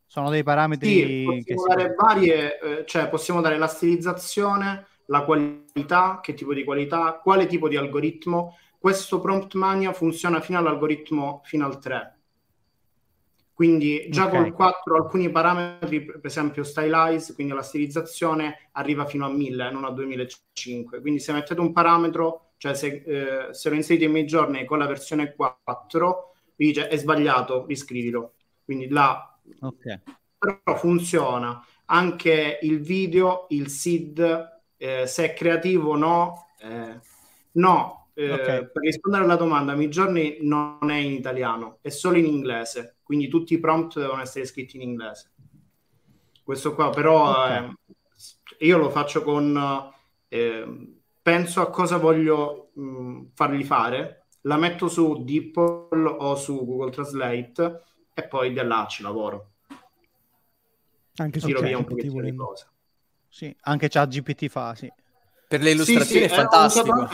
sono dei parametri sì, possiamo dare si... varie, eh, cioè possiamo dare la stilizzazione, la qualità, che tipo di qualità, quale tipo di algoritmo. Questo prompt mania funziona fino all'algoritmo fino al 3 quindi già okay. col 4 alcuni parametri, per esempio stylize, quindi la stilizzazione, arriva fino a 1000, non a 2005. Quindi se mettete un parametro, cioè se, eh, se lo inserite in giorni con la versione 4, vi dice è sbagliato, riscrivilo. Quindi là... Okay. Però funziona. Anche il video, il SID, eh, se è creativo o no, eh, no, eh, okay. per rispondere alla domanda, Midjourney non è in italiano, è solo in inglese quindi tutti i prompt devono essere scritti in inglese. Questo qua però okay. eh, io lo faccio con... Eh, penso a cosa voglio mh, fargli fare, la metto su DeepL o su Google Translate e poi da là ci lavoro. Anche su Giro via un pochettino di cose. Sì, anche c'ha GPT fa, sì. Per le illustrazioni sì, sì, è fantastico.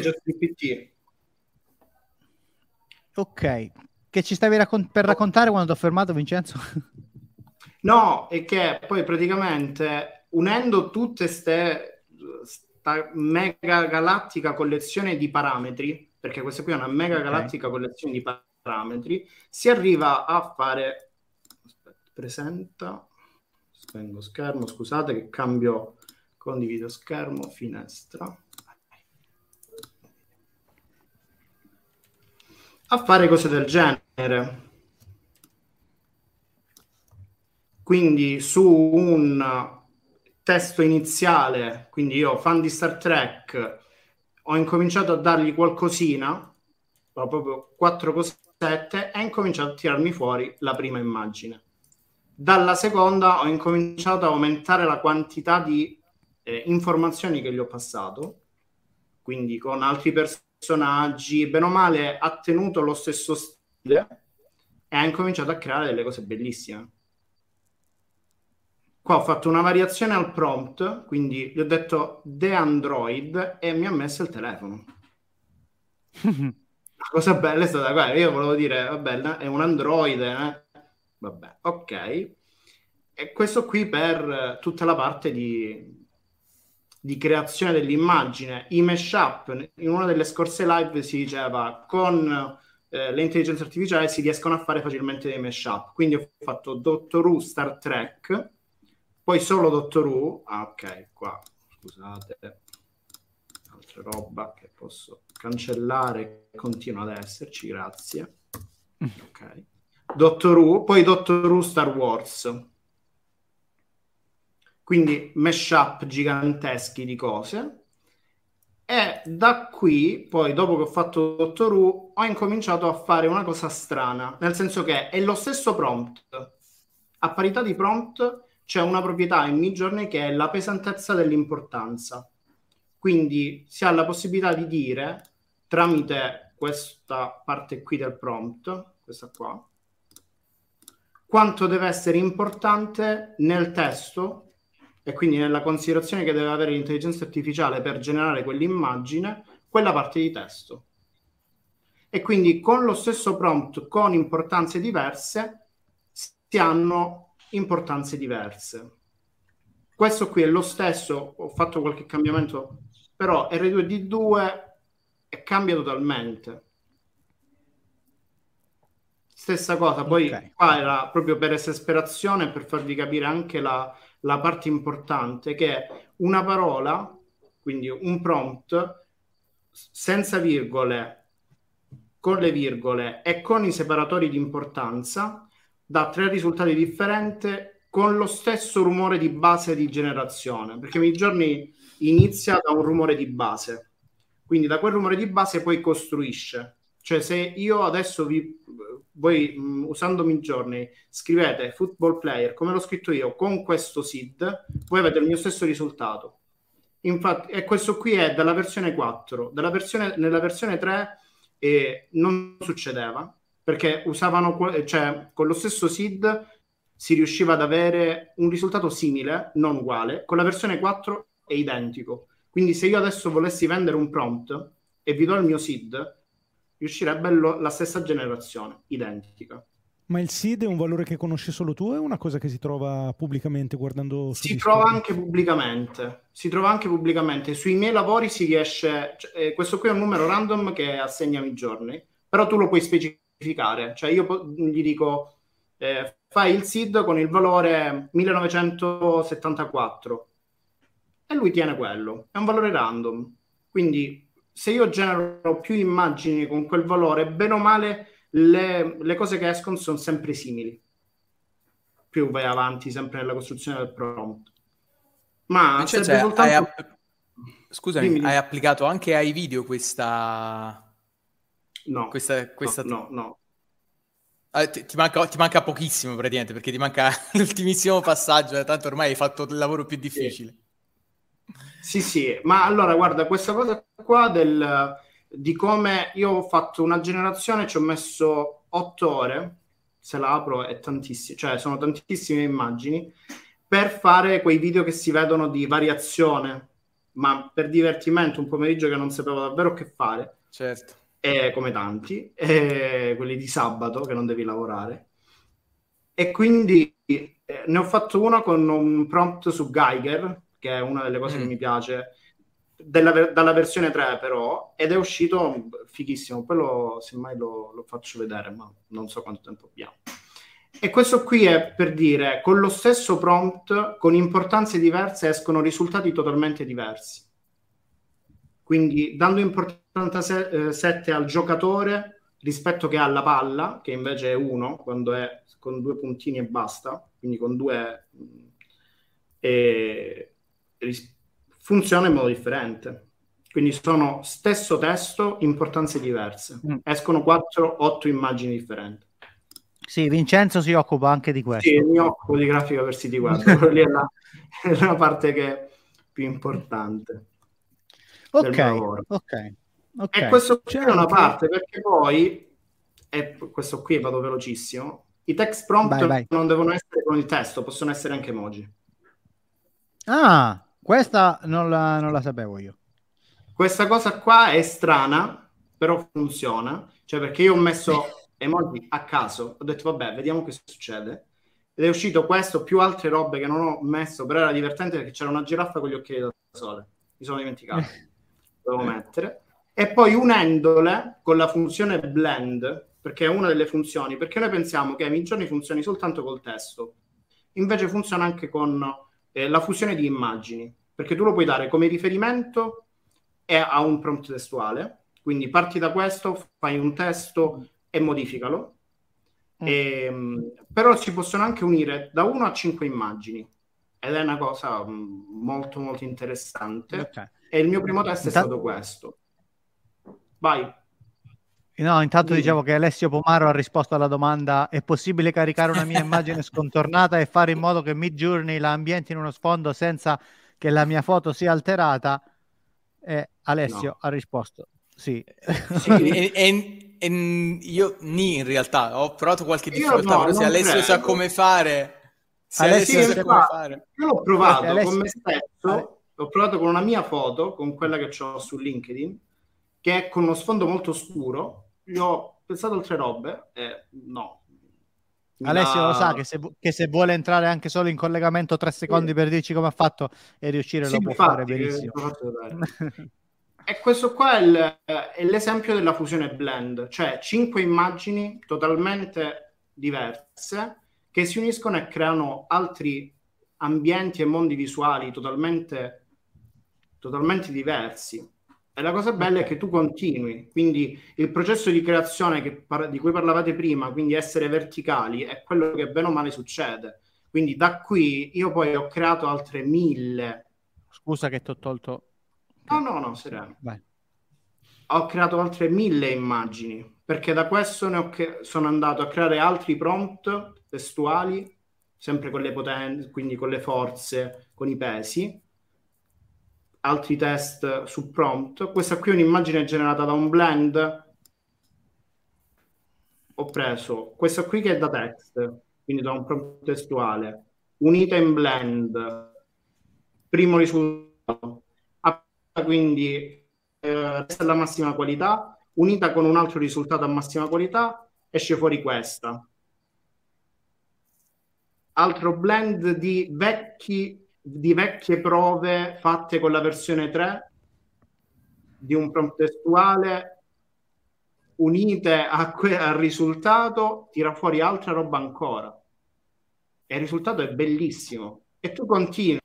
Ok, che ci stavi raccon- per raccontare quando ti ho fermato, Vincenzo? No, è che poi praticamente unendo tutte queste mega galattica collezione di parametri, perché questa qui è una mega galattica okay. collezione di parametri, si arriva a fare aspetta, presenta spengo schermo, scusate che cambio condivido schermo, finestra a fare cose del genere. Quindi su un testo iniziale, quindi io fan di Star Trek, ho incominciato a dargli qualcosina, proprio quattro cosette, e ho incominciato a tirarmi fuori la prima immagine. Dalla seconda ho incominciato a aumentare la quantità di eh, informazioni che gli ho passato, quindi con altri personaggi bene o male ha tenuto lo stesso stile e ha incominciato a creare delle cose bellissime. Qua ho fatto una variazione al prompt, quindi gli ho detto The Android e mi ha messo il telefono. Cosa bella è stata quella, io volevo dire, vabbè, è un Android, eh? vabbè, ok. E questo qui per tutta la parte di, di creazione dell'immagine, i mashup, in una delle scorse live si diceva con eh, le intelligenze si riescono a fare facilmente dei mashup. Quindi ho fatto Doctor Who Star Trek, poi solo Doctor Who, ah ok, qua scusate, altra roba che posso cancellare, continua ad esserci, grazie. Ok. Doctor Who, poi Doctor Who Star Wars quindi mashup giganteschi di cose. E da qui, poi dopo che ho fatto Doctor Who, ho incominciato a fare una cosa strana, nel senso che è lo stesso prompt. A parità di prompt c'è una proprietà in Midjourney che è la pesantezza dell'importanza. Quindi si ha la possibilità di dire tramite questa parte qui del prompt, questa qua, quanto deve essere importante nel testo e quindi nella considerazione che deve avere l'intelligenza artificiale per generare quell'immagine, quella parte di testo. E quindi con lo stesso prompt, con importanze diverse, si hanno importanze diverse. Questo qui è lo stesso, ho fatto qualche cambiamento, però R2D2 e cambia totalmente. Stessa cosa, poi okay. qua era proprio per esasperazione, per farvi capire anche la, la parte importante che è una parola, quindi un prompt, senza virgole, con le virgole e con i separatori di importanza, dà tre risultati differenti con lo stesso rumore di base di generazione, perché Midjourney inizia da un rumore di base, quindi da quel rumore di base poi costruisce. Cioè se io adesso vi, voi mh, usando Midjourney scrivete football player come l'ho scritto io con questo SID, voi avete il mio stesso risultato. Infatti, e questo qui è dalla versione 4, dalla versione, nella versione 3 eh, non succedeva perché usavano, cioè con lo stesso SID si riusciva ad avere un risultato simile, non uguale, con la versione 4 è identico. Quindi se io adesso volessi vendere un prompt e vi do il mio SID, riuscirebbe lo, la stessa generazione, identica. Ma il SID è un valore che conosci solo tu o è una cosa che si trova pubblicamente guardando Si Discord? trova anche pubblicamente. Si trova anche pubblicamente. Sui miei lavori si riesce. Cioè, eh, questo qui è un numero random che assegna i giorni, però tu lo puoi specificare. Cioè, io gli dico eh, fai il SID con il valore 1974 e lui tiene quello. È un valore random. Quindi se io genero più immagini con quel valore, bene o male le, le cose che escono sono sempre simili. Più vai avanti sempre nella costruzione del prompt. Ma cioè, cioè, soltanto... hai app... Scusami, Dimmi. hai applicato anche ai video questa... No, questa, questa... no, no. no. Ah, ti, ti, manca, ti, manca, pochissimo praticamente perché ti manca l'ultimissimo passaggio, tanto ormai hai fatto il lavoro più difficile. Sì. Sì, sì, ma allora guarda, questa cosa qua del, di come io ho fatto una generazione, ci ho messo otto ore, se la apro è tantissimo, cioè sono tantissime immagini, per fare quei video che si vedono di variazione, ma per divertimento, un pomeriggio che non sapevo davvero che fare. Certo. E, come tanti, quelli di sabato che non devi lavorare. E quindi eh, ne ho fatto uno con un prompt su Geiger, che è una delle cose mm. che mi piace della, dalla versione 3 però ed è uscito fighissimo. Quello semmai lo, lo faccio vedere ma non so quanto tempo abbiamo e questo qui è per dire con lo stesso prompt con importanze diverse escono risultati totalmente diversi. Quindi dando importanza 7 eh, al giocatore rispetto che alla palla che invece è 1 quando è con due puntini e basta quindi con due e funziona in modo differente. Quindi sono stesso testo, importanze diverse. Mm. Escono 4-8 immagini differenti. Sì, Vincenzo si occupa anche di questo. Sì, mi occupo di grafica per siti web, lì è la, è la, parte che è più importante. Ok, ok. Okay. E questo qui è una parte perché poi, e questo qui vado velocissimo, i text prompt vai, vai. non devono essere con il testo, possono essere anche emoji. Ah, questa non la, non la sapevo io. Questa cosa qua è strana, però funziona. Cioè, perché io ho messo emoji a caso, ho detto vabbè, vediamo che succede. Ed è uscito questo più altre robe che non ho messo, però era divertente perché c'era una giraffa con gli occhiali da sole. Mi sono dimenticato. Devo mettere. E poi unendole con la funzione blend, perché è una delle funzioni, perché noi pensiamo che Midjourney funzioni soltanto col testo. Invece funziona anche con eh, la fusione di immagini, perché tu lo puoi dare come riferimento e a un prompt testuale, quindi parti da questo, fai un testo e modificalo. Mm. E, ehm, però si possono anche unire da 1 a 5 immagini ed è una cosa mm, molto molto interessante okay. e il mio primo test è stato questo vai No, intanto sì. dicevo che Alessio Pomaro ha risposto alla domanda: è possibile caricare una mia immagine scontornata e fare in modo che Mid Journey la ambienti in uno sfondo senza che la mia foto sia alterata? E Alessio no. ha risposto: sì. sì e, e, e, io ni in realtà ho provato qualche difficoltà, no, però se Alessio credo. sa come fare, se Alessio, Alessio sa come fare. Io l'ho provato Alessio... con me stesso, l'ho provato con una mia foto, con quella che ho su LinkedIn, che è con uno sfondo molto scuro io ho pensato altre robe e no. Alessio lo sa che se, che se, vuole entrare anche solo in collegamento tre secondi sì. per dirci come ha fatto e riuscire sì, lo può fare benissimo. e questo qua è, il, è l'esempio della fusione blend, cioè cinque immagini totalmente diverse che si uniscono e creano altri ambienti e mondi visuali totalmente, totalmente diversi. E la cosa bella è che tu continui, quindi il processo di creazione par- di cui parlavate prima, quindi essere verticali, è quello che bene o male succede. Quindi da qui io poi ho creato altre mille. Scusa che ti ho tolto. No, no, no, sereno. Vai. Ho creato altre mille immagini perché da questo ne ho che... sono andato a creare altri prompt testuali, sempre con le potenze, quindi con le forze, con i pesi altri test su prompt. Questa qui è un'immagine generata da un blend. Ho preso questa qui che è da text, quindi da un prompt testuale, unita in blend, primo risultato, quindi eh, la massima qualità, unita con un altro risultato a massima qualità, esce fuori questa. Altro blend di vecchi di vecchie prove fatte con la versione 3 di un prompt testuale unite que- al risultato tira fuori altra roba ancora. E il risultato è bellissimo. E tu continui.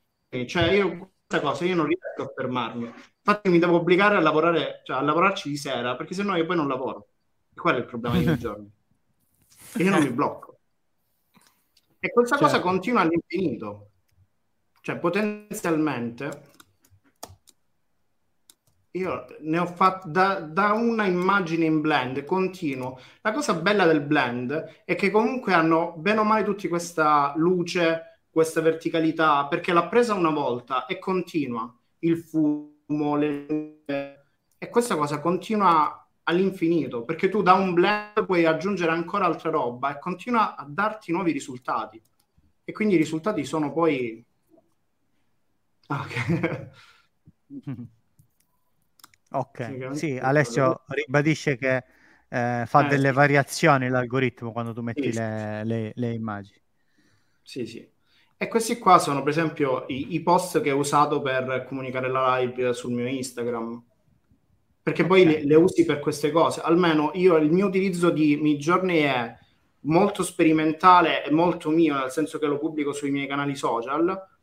Cioè io questa cosa io non riesco a fermarmi. Infatti mi devo obbligare a lavorare cioè a lavorarci di sera perché sennò io poi non lavoro. E qual è il problema di giorni io non mi blocco. E questa certo. cosa continua all'infinito cioè, potenzialmente, io ne ho fatto da, da, una immagine in blend continuo. La cosa bella del blend è che comunque hanno bene o male tutti questa luce, questa verticalità, perché l'ha presa una volta e continua il fumo, le e questa cosa continua all'infinito, perché tu da un blend puoi aggiungere ancora altra roba e continua a darti nuovi risultati. E quindi i risultati sono poi Ok. ok, sì, Alessio ribadisce che eh, fa eh, delle sì. variazioni l'algoritmo quando tu metti sì, le, le, le, immagini. Sì, sì. E questi qua sono per esempio i, i, post che ho usato per comunicare la live sul mio Instagram. Perché okay. poi le, le, usi per queste cose. Almeno io il mio utilizzo di Midjourney è molto sperimentale e molto mio, nel senso che lo pubblico sui miei canali social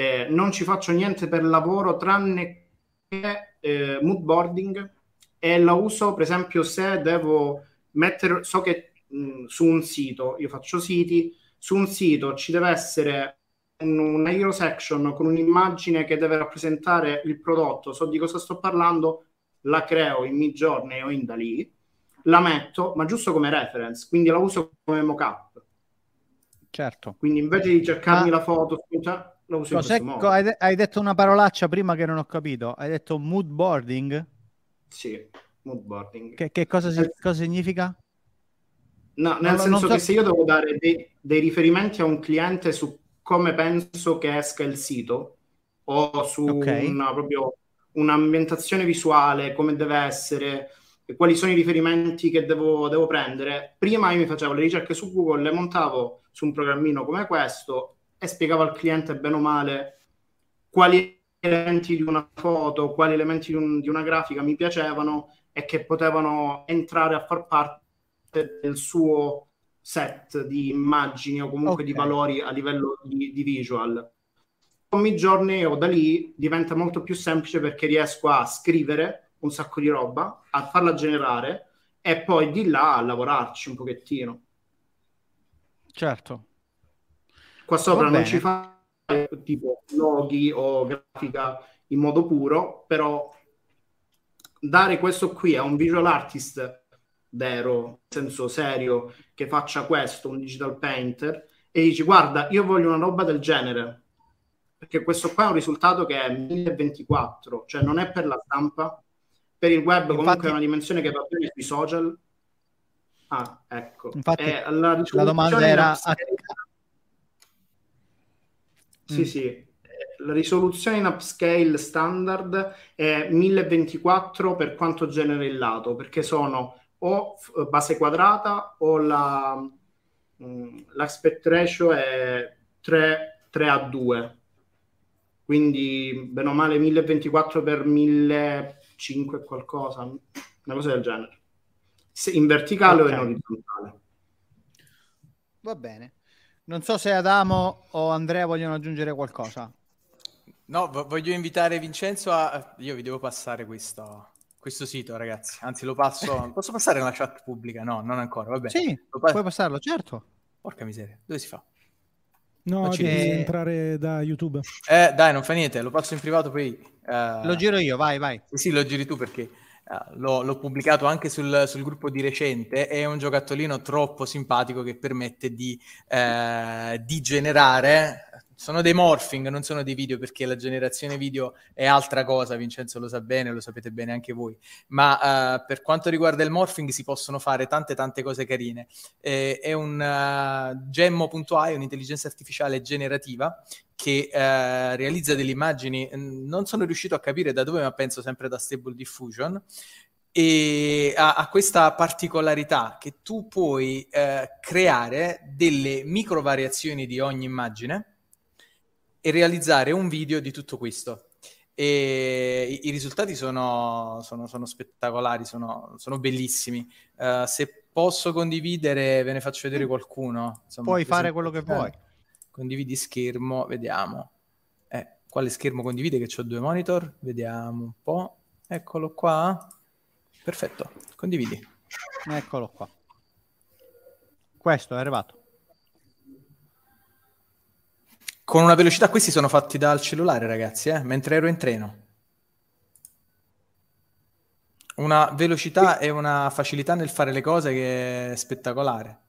eh, non ci faccio niente per lavoro tranne che eh, mood boarding e la uso per esempio se devo mettere, so che mh, su un sito, io faccio siti, su un sito ci deve essere un, una hero section con un'immagine che deve rappresentare il prodotto, so di cosa sto parlando, la creo in Midjourney o in Dalì, la metto, ma giusto come reference, quindi la uso come mockup. Certo. Quindi invece di cercarmi ah. la foto, lo uso no, secco, hai, de- hai, detto una parolaccia prima che non ho capito. Hai detto mood boarding? Sì, mood boarding. Che, che cosa, si- cosa, significa? No, nel no, senso so... che se io devo dare dei, dei, riferimenti a un cliente su come penso che esca il sito o su okay. una, proprio un'ambientazione visuale, come deve essere, quali sono i riferimenti che devo, devo prendere, prima io mi facevo le ricerche su Google, le montavo su un programmino come questo e spiegavo al cliente bene o male quali elementi di una foto, quali elementi di, un, di una grafica mi piacevano e che potevano entrare a far parte del suo set di immagini o comunque okay. di valori a livello di, di visual. Con Midjourney o da lì diventa molto più semplice perché riesco a scrivere un sacco di roba, a farla generare e poi di là a lavorarci un pochettino. Certo, Qua sopra non ci fa tipo loghi o grafica in modo puro, però dare questo qui a un visual artist vero, nel senso serio, che faccia questo, un digital painter, e dici guarda, io voglio una roba del genere, perché questo qua è un risultato che è 1024, cioè non è per la stampa, per il web infatti, comunque è una dimensione che va bene sui social. Ah, ecco. Infatti, la, la domanda era... A, sì, mm. sì. La risoluzione in upscale standard è 1024 per quanto genera il lato, perché sono o base quadrata o la, mm, l'aspect ratio è 3, 3 a 2. Quindi, bene o male, 1024 per 1500 e qualcosa, una cosa del genere. In verticale okay. o in orizzontale. Va bene. Non so se Adamo o Andrea vogliono aggiungere qualcosa. No, v- voglio invitare Vincenzo a... Io vi devo passare questo, questo sito, ragazzi. Anzi, lo passo... Posso passare nella chat pubblica? No, non ancora, va bene. Sì, pa- puoi passarlo, certo. Porca miseria, dove si fa? No, Non ci devi riesco. entrare da YouTube. Eh, dai, non fa niente, lo passo in privato poi. eh, Lo giro io, vai, vai. Sì, sì, lo giri tu perché eh, l'ho, l'ho pubblicato anche sul, sul gruppo di recente. È un giocattolino troppo simpatico che permette di, eh, di generare. Sono dei morphing, non sono dei video perché la generazione video è altra cosa. Vincenzo lo sa bene, lo sapete bene anche voi. Ma eh, per quanto riguarda il morphing, si possono fare tante, tante cose carine. Eh, è un uh, Gemmo.ai, un'intelligenza artificiale generativa che eh, realizza delle immagini, mm, non sono riuscito a capire da dove, ma penso sempre da Stable Diffusion, e ha, ha questa particolarità che tu puoi eh, creare delle micro variazioni di ogni immagine e realizzare un video di tutto questo. E i, risultati sono, sono, sono spettacolari, sono, sono bellissimi. Eh, se posso condividere, ve ne faccio vedere qualcuno. Insomma, Puoi fare quello che vuoi. Condividi schermo, vediamo. Eh, quale schermo condivide che ho due monitor? Vediamo un po'. Eccolo qua. Perfetto, condividi. Eccolo qua. Questo è arrivato. Con una velocità, questi sono fatti dal cellulare, ragazzi, eh, mentre ero in treno. Una velocità e una facilità nel fare le cose che è spettacolare.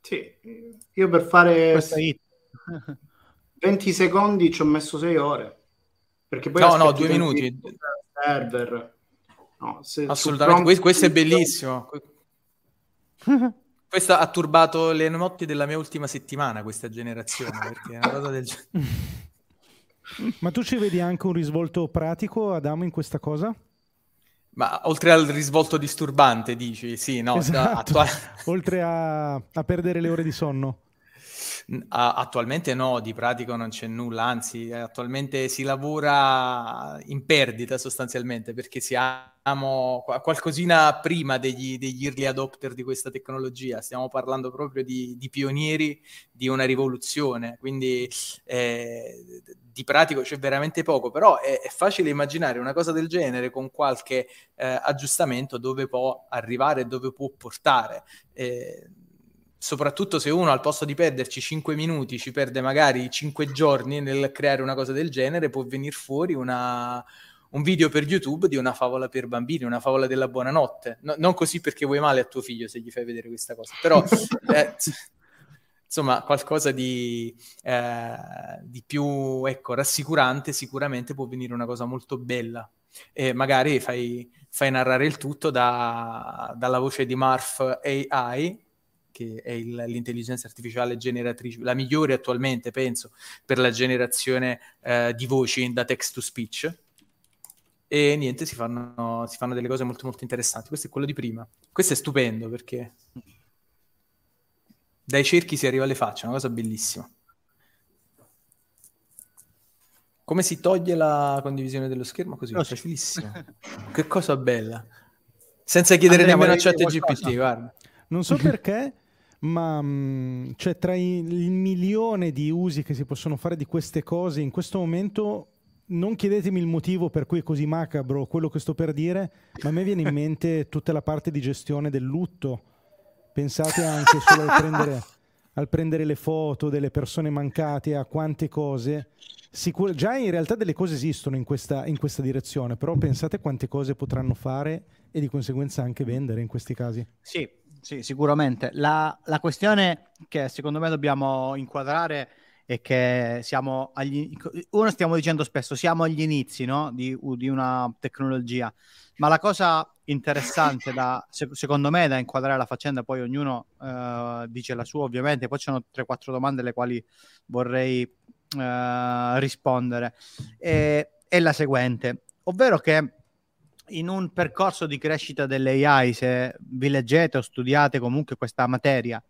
Sì, io per fare hit. 20 secondi ci ho messo 6 ore. Perché poi No, no, due minuti. server. No, se- Assolutamente, questo, questo è bellissimo. Questo ha turbato le notti della mia ultima settimana, questa generazione, perché è una cosa del genere. Ma tu ci vedi anche un risvolto pratico, Adamo, in questa cosa? Ma oltre al risvolto disturbante, dici? Sì, no, esatto. attua- Oltre a, a perdere le ore di sonno. Attualmente no, di pratico non c'è nulla, anzi, eh, attualmente si lavora in perdita sostanzialmente, perché siamo qua- qualcosina prima degli, degli early adopter di questa tecnologia, stiamo parlando proprio di, di pionieri di una rivoluzione, quindi eh, di pratico c'è veramente poco, però è, è facile immaginare una cosa del genere con qualche eh, aggiustamento dove può arrivare e dove può portare. Eh, soprattutto se uno al posto di perderci 5 minuti ci perde magari 5 giorni nel creare una cosa del genere, può venire fuori una, un video per YouTube di una favola per bambini, una favola della buonanotte. No- non così perché vuoi male a tuo figlio se gli fai vedere questa cosa, però eh, insomma qualcosa di, eh, di più ecco, rassicurante sicuramente può venire una cosa molto bella e magari fai, fai narrare il tutto da- dalla voce di Marf AI che è il- l'intelligenza artificiale generatrice, la migliore attualmente, penso, per la generazione eh, di voci da text to speech. E niente, si fanno, si fanno delle cose molto molto interessanti. Questo è quello di prima. Questo è stupendo perché dai cerchi si arriva alle facce, è una cosa bellissima. Come si toglie la condivisione dello schermo? Così, Così. facilissimo. che cosa bella. Senza chiedere Andrea, nemmeno a chat GPT, guarda. Non so perché, ma mh, cioè, tra il milione di usi che si possono fare di queste cose in questo momento, non chiedetemi il motivo per cui è così macabro quello che sto per dire, ma a me viene in mente tutta la parte di gestione del lutto. Pensate anche solo al prendere, al prendere le foto delle persone mancate, a quante cose. Sicur- già in realtà delle cose esistono in questa, in questa direzione, però pensate quante cose potranno fare e di conseguenza anche vendere in questi casi. Sì, sì, sicuramente. La, la questione che secondo me dobbiamo inquadrare è che siamo agli... Uno stiamo dicendo spesso, siamo agli inizi no? di, di una tecnologia, ma la cosa interessante da, se- secondo me da inquadrare la faccenda, poi ognuno eh, dice la sua ovviamente, poi ci sono 3-4 domande alle quali vorrei eh, rispondere, è, è la seguente, ovvero che in un percorso di crescita delle AI, se vi leggete o studiate comunque questa materia,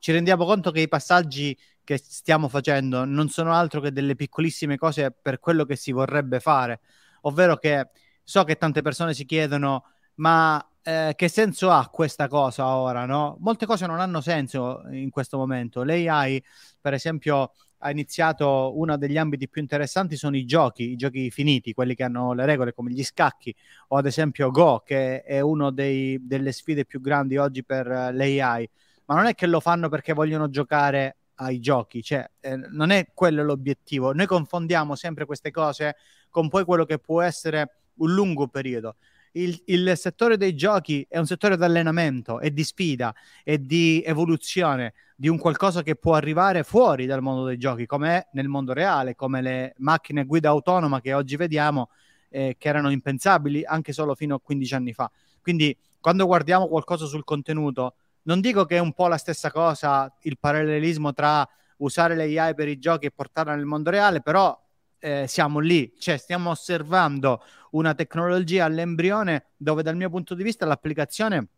ci rendiamo conto che i passaggi che stiamo facendo non sono altro che delle piccolissime cose per quello che si vorrebbe fare, ovvero che so che tante persone si chiedono ma eh, che senso ha questa cosa ora, no? Molte cose non hanno senso in questo momento. L'AI, per esempio, ha iniziato uno degli ambiti più interessanti sono i giochi, i giochi finiti, quelli che hanno le regole come gli scacchi o ad esempio Go, che è una delle sfide più grandi oggi per eh, l'AI. Ma non è che lo fanno perché vogliono giocare ai giochi, cioè eh, non è quello l'obiettivo. Noi confondiamo sempre queste cose con poi quello che può essere un lungo periodo. Il, il, settore dei giochi è un settore di allenamento e di sfida e di evoluzione di un qualcosa che può arrivare fuori dal mondo dei giochi, come nel mondo reale, come le macchine guida autonoma che oggi vediamo, eh, che erano impensabili anche solo fino a 15 anni fa. Quindi, quando guardiamo qualcosa sul contenuto, non dico che è un po' la stessa cosa il parallelismo tra usare le AI per i giochi e portarla nel mondo reale, però eh, siamo lì, cioè stiamo osservando una tecnologia all'embrione dove dal mio punto di vista l'applicazione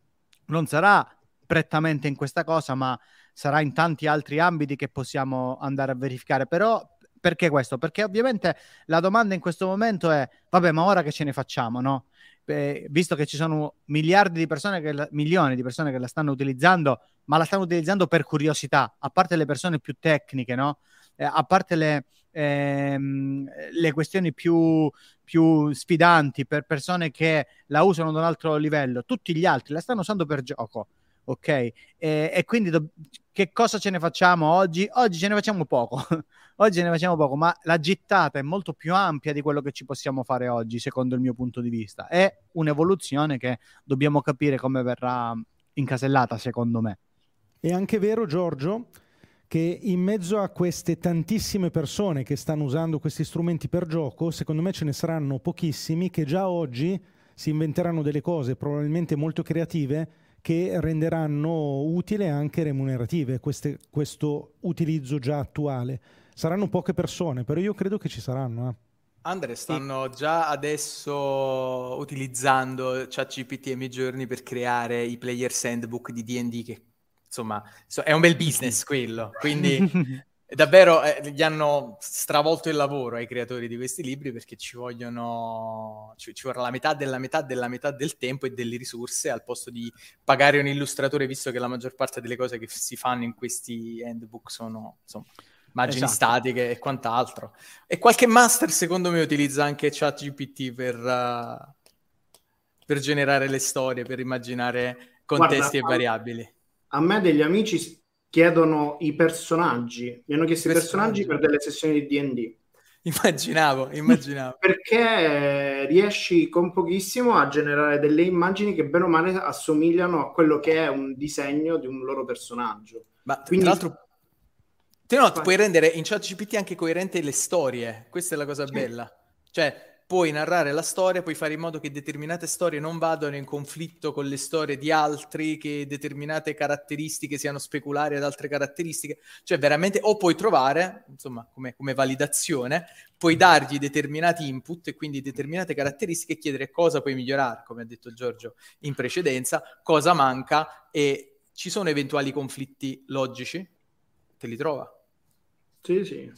non sarà prettamente in questa cosa, ma sarà in tanti altri ambiti che possiamo andare a verificare. Però perché questo? Perché ovviamente la domanda in questo momento è, vabbè, ma ora che ce ne facciamo, no? Eh, visto che ci sono miliardi di persone, che la, milioni di persone che la stanno utilizzando, ma la stanno utilizzando per curiosità, a parte le persone più tecniche, no? Eh, a parte le, ehm, le questioni più, più sfidanti per persone che la usano ad un altro livello, tutti gli altri la stanno usando per gioco ok? E, e quindi do- che cosa ce ne facciamo oggi? Oggi ce ne facciamo poco, oggi ne facciamo poco, ma la gittata è molto più ampia di quello che ci possiamo fare oggi, secondo il mio punto di vista. È un'evoluzione che dobbiamo capire come verrà incasellata, secondo me. È anche vero, Giorgio, che in mezzo a queste tantissime persone che stanno usando questi strumenti per gioco, secondo me ce ne saranno pochissimi che già oggi si inventeranno delle cose probabilmente molto creative che renderanno utile anche remunerative queste, questo utilizzo già attuale. Saranno poche persone, però io credo che ci saranno. Eh. Andre, stanno già adesso utilizzando ChatGPT e Midjourney per creare i players handbook di D&D che insomma è un bel business quello, quindi davvero eh, gli hanno stravolto il lavoro ai creatori di questi libri perché ci vogliono ci, ci, vorrà la metà della metà della metà del tempo e delle risorse al posto di pagare un illustratore visto che la maggior parte delle cose che si fanno in questi handbook sono insomma immagini esatto. statiche e quant'altro e qualche master secondo me utilizza anche ChatGPT per, uh, per generare le storie per immaginare contesti Guarda, e variabili a me degli amici chiedono i personaggi, mi hanno chiesto i personaggi per delle sessioni di D&D. Immaginavo, immaginavo. Perché riesci con pochissimo a generare delle immagini che bene o male assomigliano a quello che è un disegno di un loro personaggio. Ma Quindi... tra l'altro te no, puoi rendere in chat GPT anche coerente le storie, questa è la cosa sì. bella. Cioè, puoi narrare la storia, puoi fare in modo che determinate storie non vadano in conflitto con le storie di altri, che determinate caratteristiche siano speculari ad altre caratteristiche, cioè veramente o puoi trovare, insomma, come, come validazione, puoi dargli determinati input e quindi determinate caratteristiche e chiedere cosa puoi migliorare, come ha detto Giorgio in precedenza, cosa manca e ci sono eventuali conflitti logici, te li trova. Sì, sì.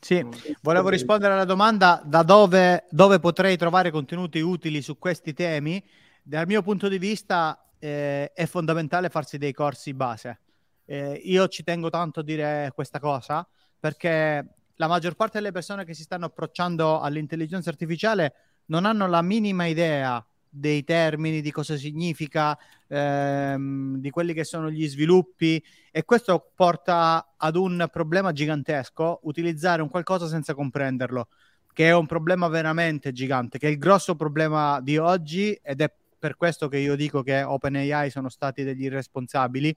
Sì, volevo rispondere alla domanda da dove, dove, potrei trovare contenuti utili su questi temi. Dal mio punto di vista eh, è fondamentale farsi dei corsi base. Eh, io ci tengo tanto a dire questa cosa perché la maggior parte delle persone che si stanno approcciando all'intelligenza artificiale non hanno la minima idea dei termini, di cosa significa, ehm, di quelli che sono gli sviluppi e questo porta ad un problema gigantesco, utilizzare un qualcosa senza comprenderlo, che è un problema veramente gigante, che è il grosso problema di oggi ed è per questo che io dico che OpenAI sono stati degli irresponsabili,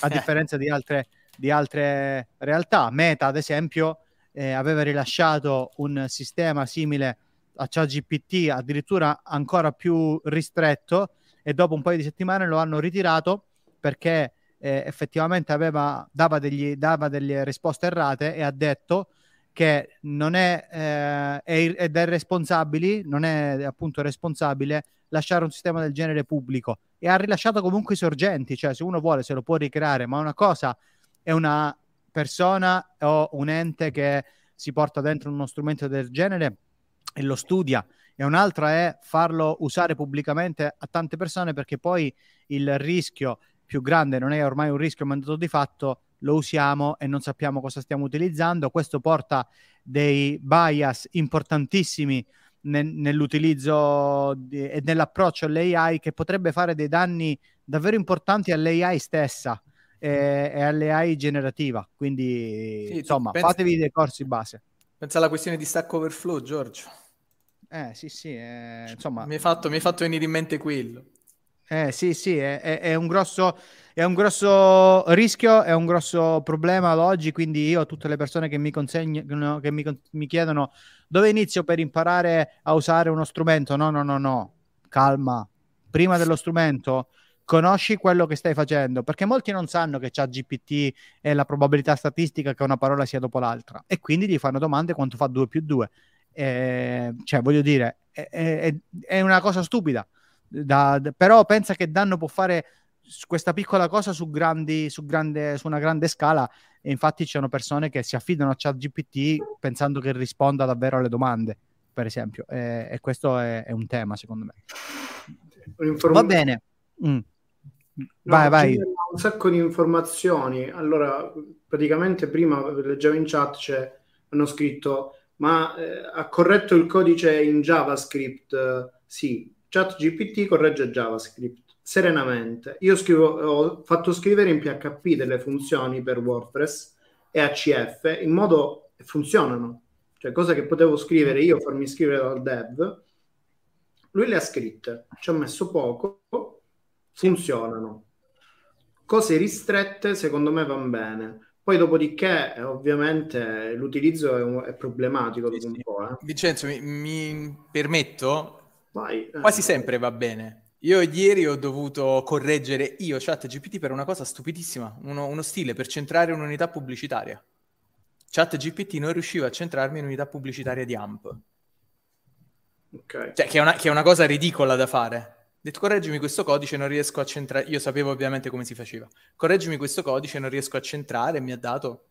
a differenza di altre, di altre realtà. Meta, ad esempio, eh, aveva rilasciato un sistema simile a ChatGPT addirittura ancora più ristretto e dopo un paio di settimane lo hanno ritirato perché eh, effettivamente aveva, dava, degli, dava, delle risposte errate e ha detto che non è, eh, è, è responsabile, non è appunto responsabile lasciare un sistema del genere pubblico. E ha rilasciato comunque i sorgenti, cioè se uno vuole se lo può ricreare, ma una cosa è una persona o un ente che si porta dentro uno strumento del genere e lo studia e un'altra è farlo usare pubblicamente a tante persone perché poi il rischio più grande non è ormai un rischio mandato di fatto, lo usiamo e non sappiamo cosa stiamo utilizzando. Questo porta dei bias importantissimi ne- nell'utilizzo di- e nell'approccio all'AI che potrebbe fare dei danni davvero importanti all'AI stessa e, e alle AI generativa. Quindi, Sì, insomma, pensi- fatevi dei corsi base. Pensa alla questione di Stack Overflow, Giorgio. Eh, sì, sì, eh, insomma, Mi hai fatto, mi hai fatto venire in mente quello. Eh, sì, sì, è, è- è un grosso, è un grosso rischio, è un grosso problema ad oggi, quindi io a tutte le persone che mi consegnano, che mi, mi chiedono dove inizio per imparare a usare uno strumento, no, no, no, no, calma, prima dello strumento conosci quello che stai facendo, perché molti non sanno che c'ha GPT e la probabilità statistica che una parola sia dopo l'altra, e quindi gli fanno domande quanto fa 2 più 2. Cioè, voglio dire, è- è- è una cosa stupida da- d- però pensa che danno può fare questa piccola cosa su, grandi, su, grande, su una grande scala e infatti ci sono persone che si affidano a ChatGPT pensando che risponda davvero alle domande, per esempio, e, e questo è, è un tema secondo me. Un'inform- Va bene. Mm. No, Vai, vai. Un sacco di informazioni. Allora, praticamente prima leggevo in chat, c'è, hanno scritto, ma eh, ha corretto il codice in JavaScript? Eh, sì, ChatGPT corregge JavaScript serenamente. Io scrivo, ho fatto scrivere in PHP delle funzioni per WordPress e ACF in modo che funzionano. Cioè, cose che potevo scrivere io, farmi scrivere dal dev, lui le ha scritte, ci ha messo poco, funzionano. Cose ristrette, secondo me, vanno bene. Poi, dopodiché, ovviamente, l'utilizzo è, un- è problematico un po'. Eh. Vincenzo, mi, mi permetto, Vai, eh. quasi sempre va bene. Io ieri ho dovuto correggere io ChatGPT per una cosa stupidissima, uno, uno stile per centrare un'unità pubblicitaria. ChatGPT non riusciva a centrarmi in unità pubblicitaria di AMP. Ok. Cioè, che è, una, che è una cosa ridicola da fare. Detto, correggimi questo codice, non riesco a centrare. Io sapevo ovviamente come si faceva. Correggimi questo codice, non riesco a centrare. Mi ha dato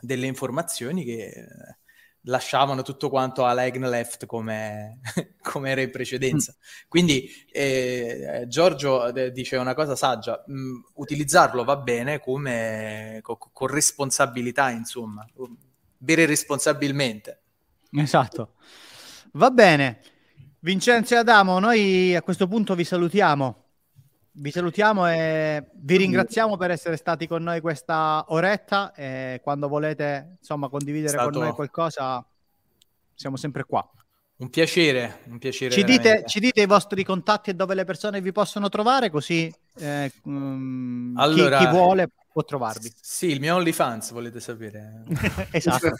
delle informazioni che eh, lasciavano tutto quanto alla egg left come, come era in precedenza. Quindi eh, Giorgio eh, dice una cosa saggia: mh, utilizzarlo va bene come co- con responsabilità, insomma, bere responsabilmente. Esatto. Va bene. Vincenzo e Adamo, noi a questo punto vi salutiamo. Vi salutiamo e vi ringraziamo per essere stati con noi questa oretta e quando volete insomma condividere stato- con noi qualcosa siamo sempre qua. Un piacere, un piacere. Ci dite, ci dite i vostri contatti e dove le persone vi possono trovare così eh, mm, chi- Allora- chi, vuole può trovarvi. Sì, il mio OnlyFans, volete sapere? esatto.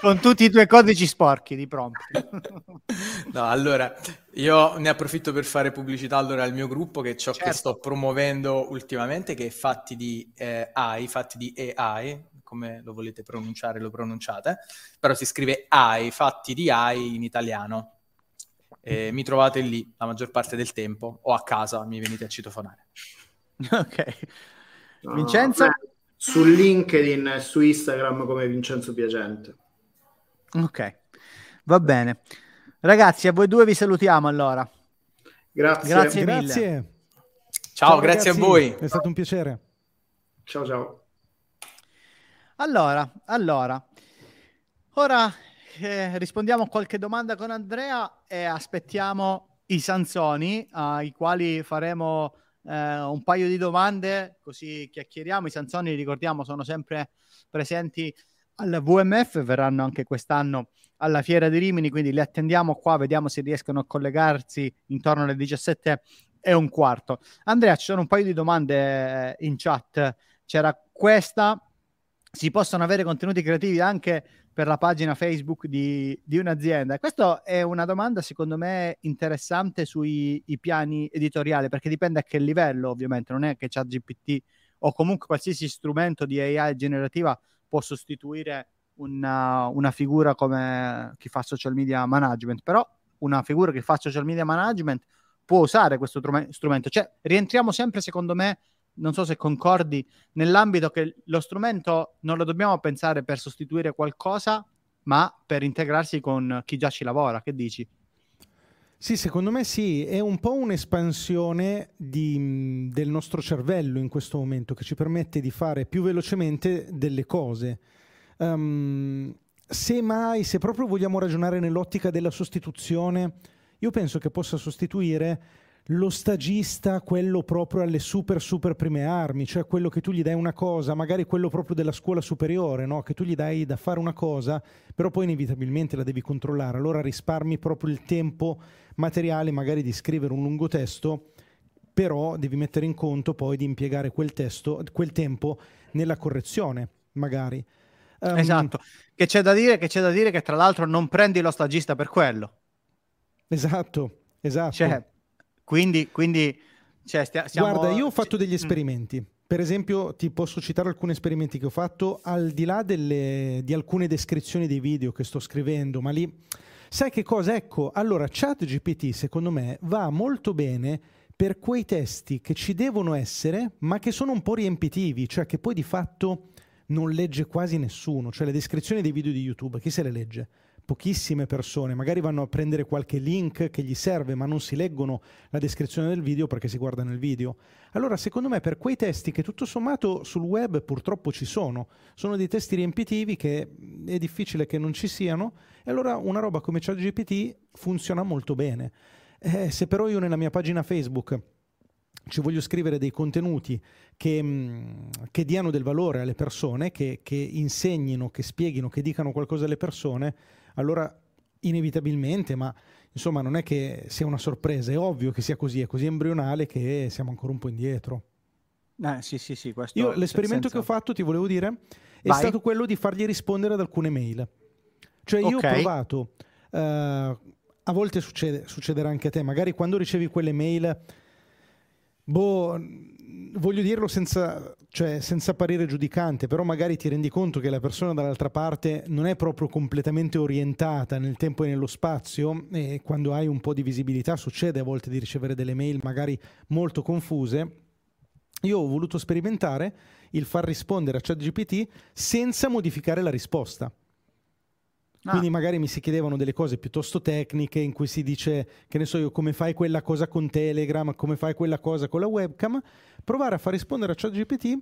con tutti i tuoi codici sporchi di prompt. No, allora, io ne approfitto per fare pubblicità allora al mio gruppo, che ciò che Certo. sto promuovendo ultimamente, che è fatti di eh, AI, fatti di AI, come lo volete pronunciare, lo pronunciate, però si scrive AI, fatti di AI in italiano. E mi trovate lì la maggior parte del tempo, o a casa mi venite a citofonare. ok. Vincenzo? eh, Su LinkedIn e su Instagram come Vincenzo Piacente. Ok, va bene. Ragazzi, a voi due vi salutiamo allora. Grazie. Grazie. mille. Grazie. Ciao, grazie ragazzi, a voi. È stato un piacere. Ciao ciao. Allora, allora, ora eh, rispondiamo a qualche domanda con Andrea e aspettiamo i Sansoni, ai quali faremo eh, un paio di domande, così chiacchieriamo. I Sansoni, ricordiamo, sono sempre presenti al VMF, verranno anche quest'anno alla Fiera di Rimini, quindi li attendiamo qua, vediamo se riescono a collegarsi intorno alle 17 e un quarto. Andrea, ci sono un paio di domande eh, in chat. C'era questa, si possono avere contenuti creativi anche per la pagina Facebook di, di un'azienda? Questa è una domanda secondo me interessante sui piani editoriali, perché dipende a che livello ovviamente, non è che ChatGPT o comunque qualsiasi strumento di AI generativa può sostituire una, una figura come chi fa social media management, però una figura che fa social media management può usare questo trume- strumento. Cioè, rientriamo sempre, secondo me, non so se concordi, nell'ambito che lo strumento non lo dobbiamo pensare per sostituire qualcosa, ma per integrarsi con chi già ci lavora. Che dici? Sì, secondo me sì, è un po' un'espansione di- del nostro cervello in questo momento che ci permette di fare più velocemente delle cose. Ehm, se mai, se proprio vogliamo ragionare nell'ottica della sostituzione, io penso che possa sostituire lo stagista, quello proprio alle super super prime armi, cioè quello che tu gli dai una cosa, magari quello proprio della scuola superiore, no? che tu gli dai da fare una cosa, però poi inevitabilmente la devi controllare, allora risparmi proprio il tempo materiale magari di scrivere un lungo testo, però devi mettere in conto poi di impiegare quel testo, quel tempo nella correzione, magari. Um, esatto, che c'è, da dire, che c'è da dire che tra l'altro non prendi lo stagista per quello. Esatto, esatto. Cioè, quindi, quindi cioè, stia, stiamo... Guarda, io ho fatto degli mm. esperimenti. Per esempio, ti posso citare alcuni esperimenti che ho fatto al di là delle, di alcune descrizioni dei video che sto scrivendo, ma lì sai che cosa? Ecco, allora ChatGPT secondo me va molto bene per quei testi che ci devono essere, ma che sono un po' riempitivi, cioè che poi di fatto non legge quasi nessuno, cioè le descrizioni dei video di YouTube, chi se le legge? Pochissime persone, magari vanno a prendere qualche link che gli serve, ma non si leggono la descrizione del video perché si guardano il video. Allora, secondo me, per quei testi che tutto sommato sul web purtroppo ci sono, sono dei testi riempitivi che è difficile che non ci siano, e allora una roba come ChatGPT funziona molto bene. Eh, se però io nella mia pagina Facebook ci voglio scrivere dei contenuti che, mm, che diano del valore alle persone, che, che insegnino, che spieghino, che dicano qualcosa alle persone, allora inevitabilmente, ma insomma non è che sia una sorpresa, è ovvio che sia così, è così embrionale che siamo ancora un po' indietro. Eh, sì, sì, sì, Io l'esperimento senza... che ho fatto, ti volevo dire, è Vai. stato quello di fargli rispondere ad alcune mail. Cioè io okay. ho provato, uh, a volte succede, succederà anche a te, magari quando ricevi quelle mail, boh, voglio dirlo senza, cioè, senza parere giudicante, però magari ti rendi conto che la persona dall'altra parte non è proprio completamente orientata nel tempo e nello spazio e quando hai un po' di visibilità succede a volte di ricevere delle mail magari molto confuse. Io ho voluto sperimentare il far rispondere a ChatGPT senza modificare la risposta. Ah. Quindi magari mi si chiedevano delle cose piuttosto tecniche in cui si dice, che ne so io, come fai quella cosa con Telegram, come fai quella cosa con la webcam, provare a far rispondere a ChatGPT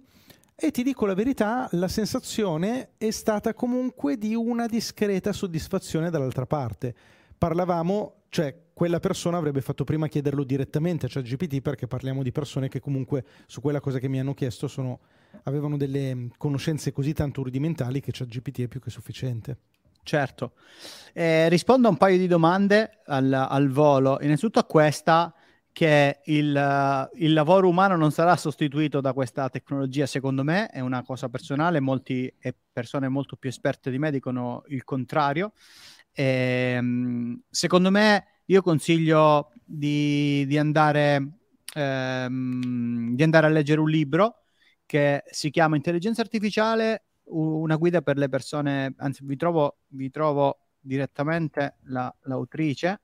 e ti dico la verità, la sensazione è stata comunque di una discreta soddisfazione dall'altra parte. Parlavamo, cioè quella persona avrebbe fatto prima chiederlo direttamente a ChatGPT perché parliamo di persone che comunque su quella cosa che mi hanno chiesto sono, avevano delle conoscenze così tanto rudimentali che ChatGPT è più che sufficiente. Certo. Eh, rispondo a un paio di domande al, al volo. Innanzitutto a questa, che il, il, lavoro umano non sarà sostituito da questa tecnologia, secondo me, è una cosa personale, molti e persone molto più esperte di me dicono il contrario. E, ehm, secondo me, io consiglio di, di, andare, ehm, di andare a leggere un libro che si chiama Intelligenza Artificiale una guida per le persone, anzi vi trovo, vi trovo direttamente la, l'autrice,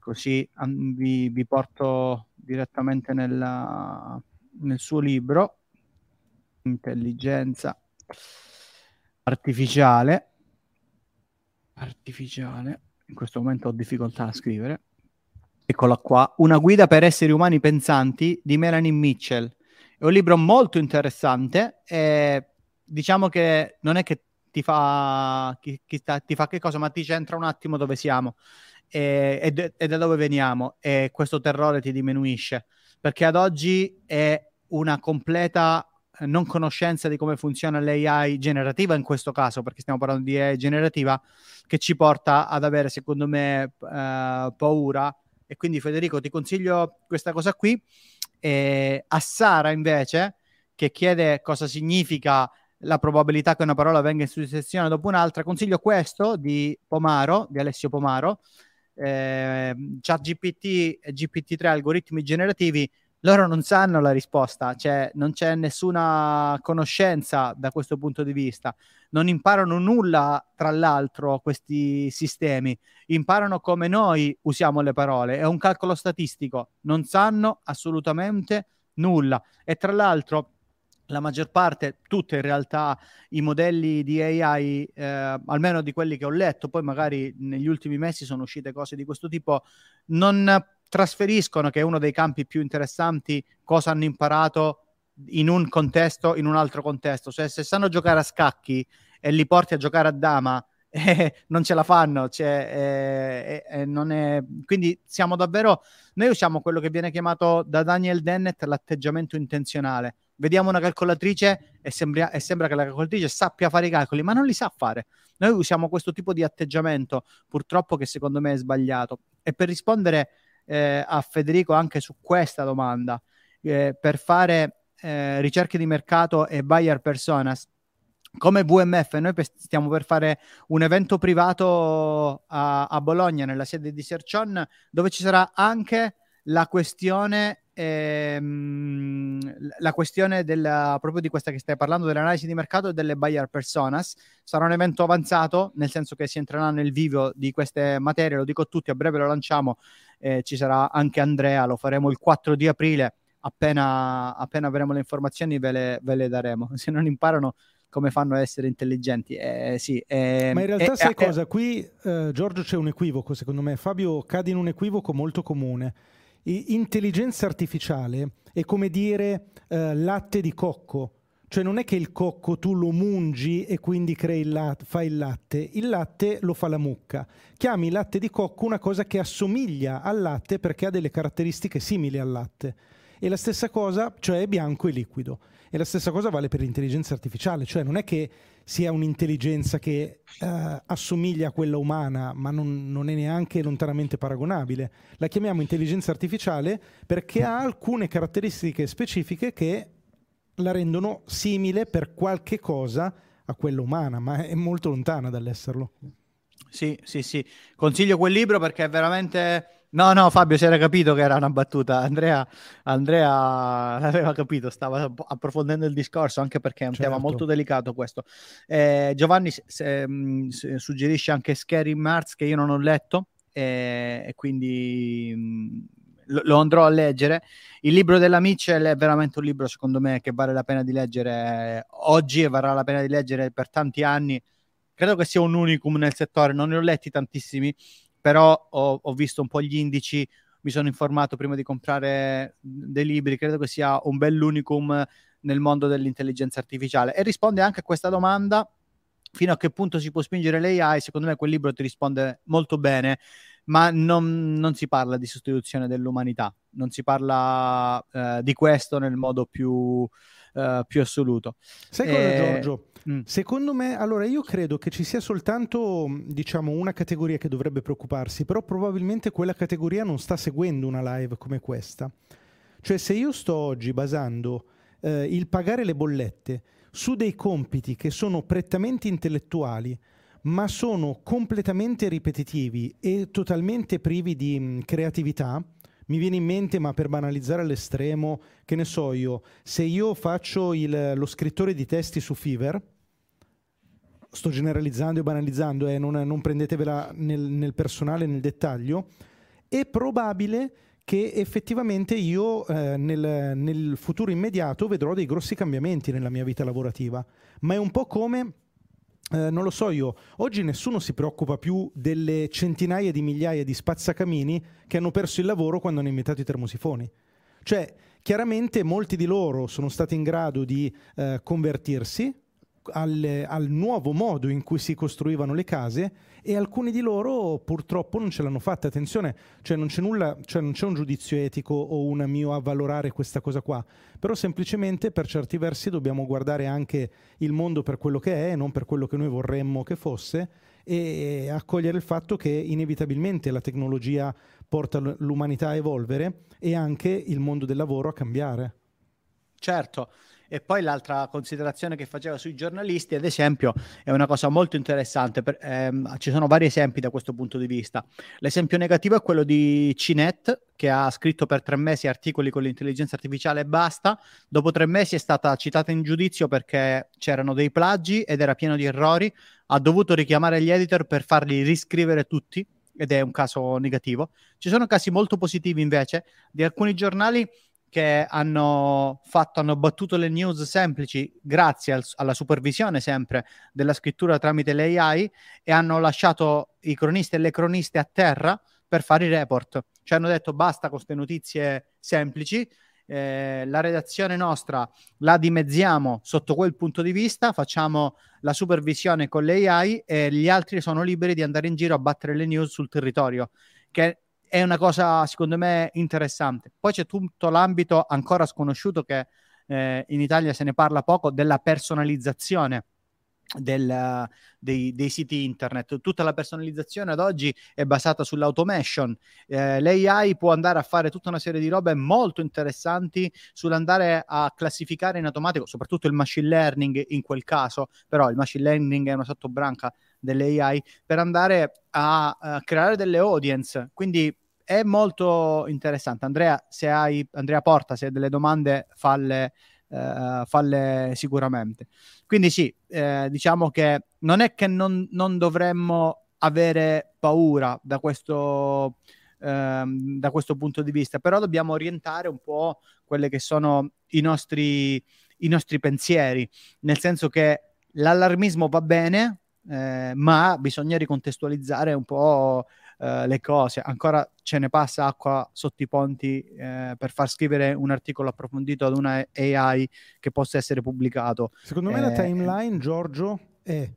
così vi, vi, porto direttamente nella, nel suo libro, Intelligenza Artificiale. Artificiale, in questo momento ho difficoltà a scrivere. Eccola qua, Una guida per esseri umani pensanti di Melanie Mitchell. È un libro molto interessante. E diciamo che non è che ti fa, chi, chi sta, ti fa che cosa, ma ti centra un attimo dove siamo e, e, e da dove veniamo e questo terrore ti diminuisce perché ad oggi è una completa non conoscenza di come funziona l'AI generativa in questo caso, perché stiamo parlando di AI generativa, che ci porta ad avere, secondo me, eh, paura. E quindi Federico ti consiglio questa cosa qui. E a Sara invece, che chiede cosa significa la probabilità che una parola venga in successione dopo un'altra, consiglio questo di Pomaro, di Alessio Pomaro, eh, ChatGPT e GPT-3 algoritmi generativi, loro non sanno la risposta, cioè non c'è nessuna conoscenza da questo punto di vista, non imparano nulla tra l'altro questi sistemi, imparano come noi usiamo le parole, è un calcolo statistico, non sanno assolutamente nulla. E tra l'altro la maggior parte, tutte in realtà, i modelli di AI, eh, almeno di quelli che ho letto, poi magari negli ultimi mesi sono uscite cose di questo tipo, non trasferiscono, che è uno dei campi più interessanti, cosa hanno imparato in un contesto, in un altro contesto. Cioè, se sanno giocare a scacchi e li porti a giocare a dama eh, non ce la fanno. Cioè, eh, è... Quindi siamo davvero, noi usiamo quello che viene chiamato da Daniel Dennett l'atteggiamento intenzionale. Vediamo una calcolatrice e, sembra, e sembra che la calcolatrice sappia fare i calcoli, ma non li sa fare. Noi usiamo questo tipo di atteggiamento, purtroppo che secondo me è sbagliato. E per rispondere eh, a Federico anche su questa domanda, eh, per fare eh, ricerche di mercato e buyer personas, come VMF, noi stiamo per fare un evento privato a, a Bologna, nella sede di Sercion, dove ci sarà anche la questione, ehm, la questione della, proprio di questa che stai parlando, dell'analisi di mercato e delle buyer personas. Sarà un evento avanzato, nel senso che si entrerà nel vivo di queste materie, lo dico a tutti, a breve lo lanciamo, eh, ci sarà anche Andrea, lo faremo il 4 di aprile, appena, appena avremo le informazioni ve le, ve le daremo. Se non imparano come fanno a essere intelligenti. Eh, sì, eh, Ma in realtà eh, sai eh, cosa? Qui eh, Giorgio c'è un equivoco, secondo me. Fabio cade in un equivoco molto comune. I- intelligenza artificiale è come dire eh, latte di cocco. Cioè non è che il cocco tu lo mungi e quindi crei il latte, fai il latte, il latte lo fa la mucca. Chiami latte di cocco una cosa che assomiglia al latte perché ha delle caratteristiche simili al latte. E la stessa cosa, cioè è bianco e liquido. E la stessa cosa vale per l'intelligenza artificiale, cioè non è che sia un'intelligenza che eh, assomiglia a quella umana, ma non, non, è neanche lontanamente paragonabile. La chiamiamo intelligenza artificiale perché ha alcune caratteristiche specifiche che la rendono simile per qualche cosa a quella umana, ma è molto lontana dall'esserlo. Sì, sì, sì. Consiglio quel libro perché è veramente No, no, Fabio si era capito che era una battuta. Andrea, Andrea l'aveva capito, stava approfondendo il discorso anche perché è un certo. tema molto delicato questo. Eh, Giovanni se, mh, se, suggerisce anche Scary Mars che io non ho letto eh, e quindi mh, lo, lo, andrò a leggere. Il libro della Mitchell è veramente un libro secondo me che vale la pena di leggere oggi e varrà la pena di leggere per tanti anni. Credo che sia un unicum nel settore, non ne ho letti tantissimi però ho, ho visto un po' gli indici, mi sono informato prima di comprare dei libri, credo che sia un bell'unicum nel mondo dell'intelligenza artificiale. E risponde anche a questa domanda fino a che punto si può spingere l'AI, secondo me quel libro ti risponde molto bene, ma non, non si parla di sostituzione dell'umanità, non si parla eh, di questo nel modo più, eh, più assoluto. Sai cosa, eh, Giorgio? Mm. Secondo me, allora io credo che ci sia soltanto, diciamo, una categoria che dovrebbe preoccuparsi, però probabilmente quella categoria non sta seguendo una live come questa. Cioè, se io sto oggi basando eh, il pagare le bollette su dei compiti che sono prettamente intellettuali, ma sono completamente ripetitivi e totalmente privi di mh, mm, creatività, mi viene in mente, ma per banalizzare all'estremo, che ne so io, se io faccio il, lo scrittore di testi su Fiverr, sto generalizzando e banalizzando, eh, non, non, prendetevela nel, nel personale, nel dettaglio, è probabile che effettivamente io eh, nel, nel futuro immediato vedrò dei grossi cambiamenti nella mia vita lavorativa, ma è un po' come eh, non lo so io, oggi nessuno si preoccupa più delle centinaia di migliaia di spazzacamini che hanno perso il lavoro quando hanno inventato i termosifoni. Cioè, chiaramente molti di loro sono stati in grado di eh, convertirsi al, al, nuovo modo in cui si costruivano le case e alcuni di loro purtroppo non ce l'hanno fatta. Attenzione, cioè non c'è nulla, cioè non c'è un giudizio etico o un mio avvalorare questa cosa qua, però semplicemente per certi versi dobbiamo guardare anche il mondo per quello che è e non per quello che noi vorremmo che fosse e accogliere il fatto che inevitabilmente la tecnologia porta l'umanità a evolvere e anche il mondo del lavoro a cambiare. Certo, e poi l'altra considerazione che faceva sui giornalisti, ad esempio, è una cosa molto interessante. Per, ehm, ci sono vari esempi da questo punto di vista. L'esempio negativo è quello di Cinet, che ha scritto per tre mesi articoli con l'intelligenza artificiale e basta. Dopo tre mesi è stata citata in giudizio perché c'erano dei plagi ed era pieno di errori. Ha dovuto richiamare gli editor per farli riscrivere tutti ed è un caso negativo. Ci sono casi molto positivi invece di alcuni giornali che hanno fatto, hanno battuto le news semplici grazie al, alla supervisione sempre della scrittura tramite l'AI e hanno lasciato i cronisti e le croniste a terra per fare i report. Cioè hanno detto basta con queste notizie semplici, eh, la redazione nostra la dimezziamo sotto quel punto di vista, facciamo la supervisione con le AI e gli altri sono liberi di andare in giro a battere le news sul territorio, che è una cosa secondo me interessante. Poi c'è tutto l'ambito ancora sconosciuto che eh, in Italia se ne parla poco della personalizzazione del, dei, dei, siti internet. Tutta la personalizzazione ad oggi è basata sull'automation. Eh, L'AI può andare a fare tutta una serie di robe molto interessanti sull'andare a classificare in automatico, soprattutto il machine learning in quel caso, però il machine learning è una sottobranca dell'AI, per andare a, a creare delle audience. Quindi è molto interessante. Andrea, se hai, Andrea Porta, se hai delle domande, falle eh, falle sicuramente. Quindi sì, eh, diciamo che non è che non, non dovremmo avere paura da questo, ehm, da questo punto di vista, però dobbiamo orientare un po' quelli che sono i nostri, i nostri pensieri, nel senso che l'allarmismo va bene, eh, ma bisogna ricontestualizzare un po' eh, le cose. Ancora ce ne passa acqua sotto i ponti eh, per far scrivere un articolo approfondito ad una AI che possa essere pubblicato. Secondo me la eh, timeline, Giorgio, è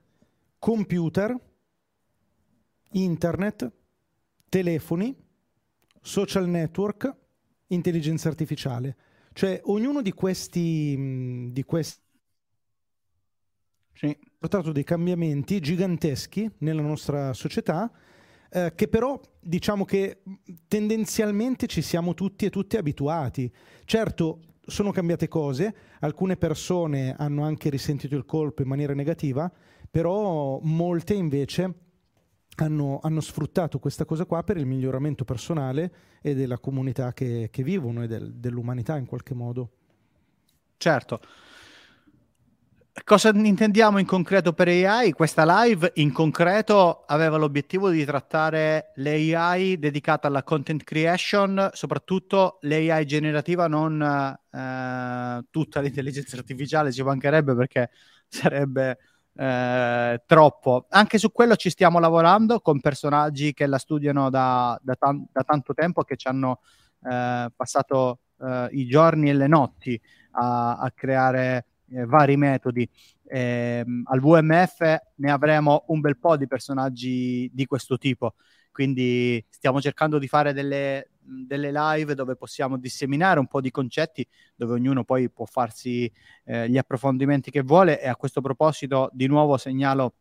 computer, internet, telefoni, social network, intelligenza artificiale. Cioè ognuno di questi, di questi sì. ha portato dei cambiamenti giganteschi nella nostra società eh, che però diciamo che tendenzialmente ci siamo tutti e tutte abituati. Certo, sono cambiate cose, alcune persone hanno anche risentito il colpo in maniera negativa, però molte invece hanno, hanno sfruttato questa cosa qua per il miglioramento personale e della comunità che, che vivono e del, dell'umanità in qualche modo. Certo. Cosa intendiamo in concreto per AI? Questa live in concreto aveva l'obiettivo di trattare l'AI dedicata alla content creation, soprattutto l'AI generativa, non eh, tutta l'intelligenza artificiale, ci mancherebbe perché sarebbe eh, troppo. Anche su quello ci stiamo lavorando con personaggi che la studiano da, da, tan- da tanto tempo, che ci hanno eh, passato eh, i giorni e le notti a, a creare eh, vari metodi. Eh, al VMF ne avremo un bel po' di personaggi di questo tipo, quindi stiamo cercando di fare delle, delle live dove possiamo disseminare un po' di concetti, dove ognuno poi può farsi eh, gli approfondimenti che vuole e a questo proposito di nuovo segnalo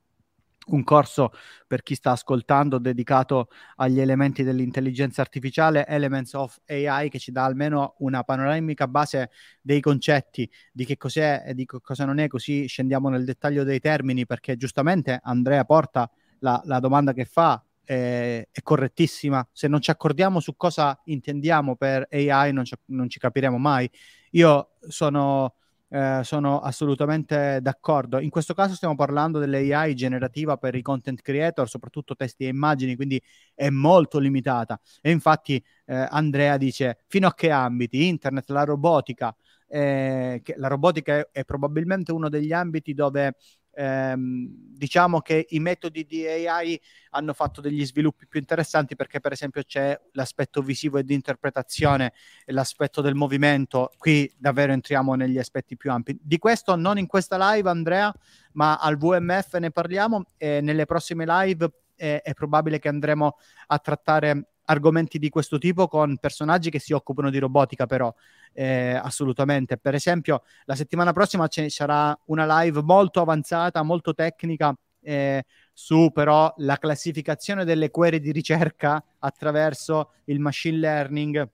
un corso per chi sta ascoltando dedicato agli elementi dell'intelligenza artificiale, Elements of AI, che ci dà almeno una panoramica base dei concetti di che cos'è e di cosa non è, così scendiamo nel dettaglio dei termini, perché giustamente Andrea porta la, la domanda che fa è, è, correttissima. Se non ci accordiamo su cosa intendiamo per AI, non ci, non ci capiremo mai. Io sono eh, sono assolutamente d'accordo. In questo caso stiamo parlando dell'AI generativa per i content creator, soprattutto testi e immagini, quindi è molto limitata. E infatti eh, Andrea dice fino a che ambiti? Internet, la robotica. Eh, la robotica è, è probabilmente uno degli ambiti dove ehm, diciamo che i metodi di AI hanno fatto degli sviluppi più interessanti perché per esempio c'è l'aspetto visivo e di interpretazione e l'aspetto del movimento, qui davvero entriamo negli aspetti più ampi. Di questo non in questa live Andrea, ma al VMF ne parliamo e nelle prossime live è, è probabile che andremo a trattare argomenti di questo tipo con personaggi che si occupano di robotica, però eh, assolutamente. Per esempio, la settimana prossima ci sarà una live molto avanzata, molto tecnica. Eh, su però la classificazione delle query di ricerca attraverso il machine learning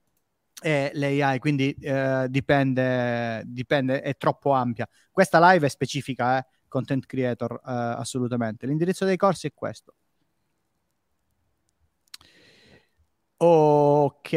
e l'AI, quindi eh, dipende, dipende, è troppo ampia. Questa live è specifica, eh, content creator, eh, assolutamente. L'indirizzo dei corsi è questo. Ok,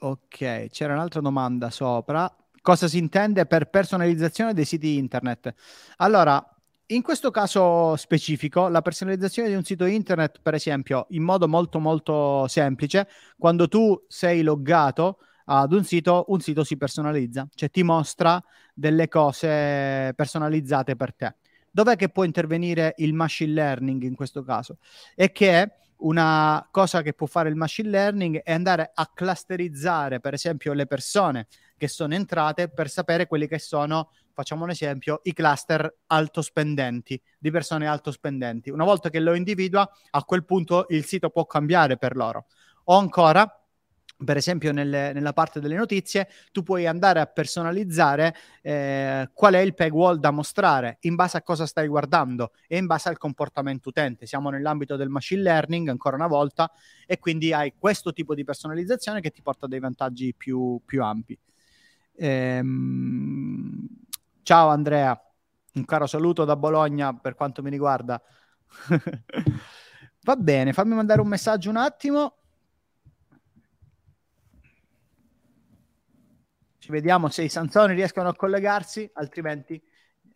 ok. C'era un'altra domanda sopra. Cosa si intende per personalizzazione dei siti internet? Allora, in questo caso specifico, la personalizzazione di un sito internet, per esempio, in modo molto molto semplice, quando tu sei loggato ad un sito, un sito si personalizza, cioè ti mostra delle cose personalizzate per te. Dov'è che può intervenire il machine learning in questo caso? È che una cosa che può fare il machine learning è andare a clusterizzare, per esempio, le persone che sono entrate per sapere quelli che sono, facciamo un esempio, i cluster alto spendenti, di persone alto spendenti. Una volta che lo individua, a quel punto il sito può cambiare per loro. O ancora, per esempio nelle, nella parte delle notizie, tu puoi andare a personalizzare eh, qual è il paywall da mostrare in base a cosa stai guardando e in base al comportamento utente. Siamo nell'ambito del machine learning ancora una volta e quindi hai questo tipo di personalizzazione che ti porta a dei vantaggi più, più ampi. Ehm... Ciao Andrea, un caro saluto da Bologna per quanto mi riguarda. Va bene, fammi mandare un messaggio un attimo. Ci vediamo se i Sanzoni riescono a collegarsi, altrimenti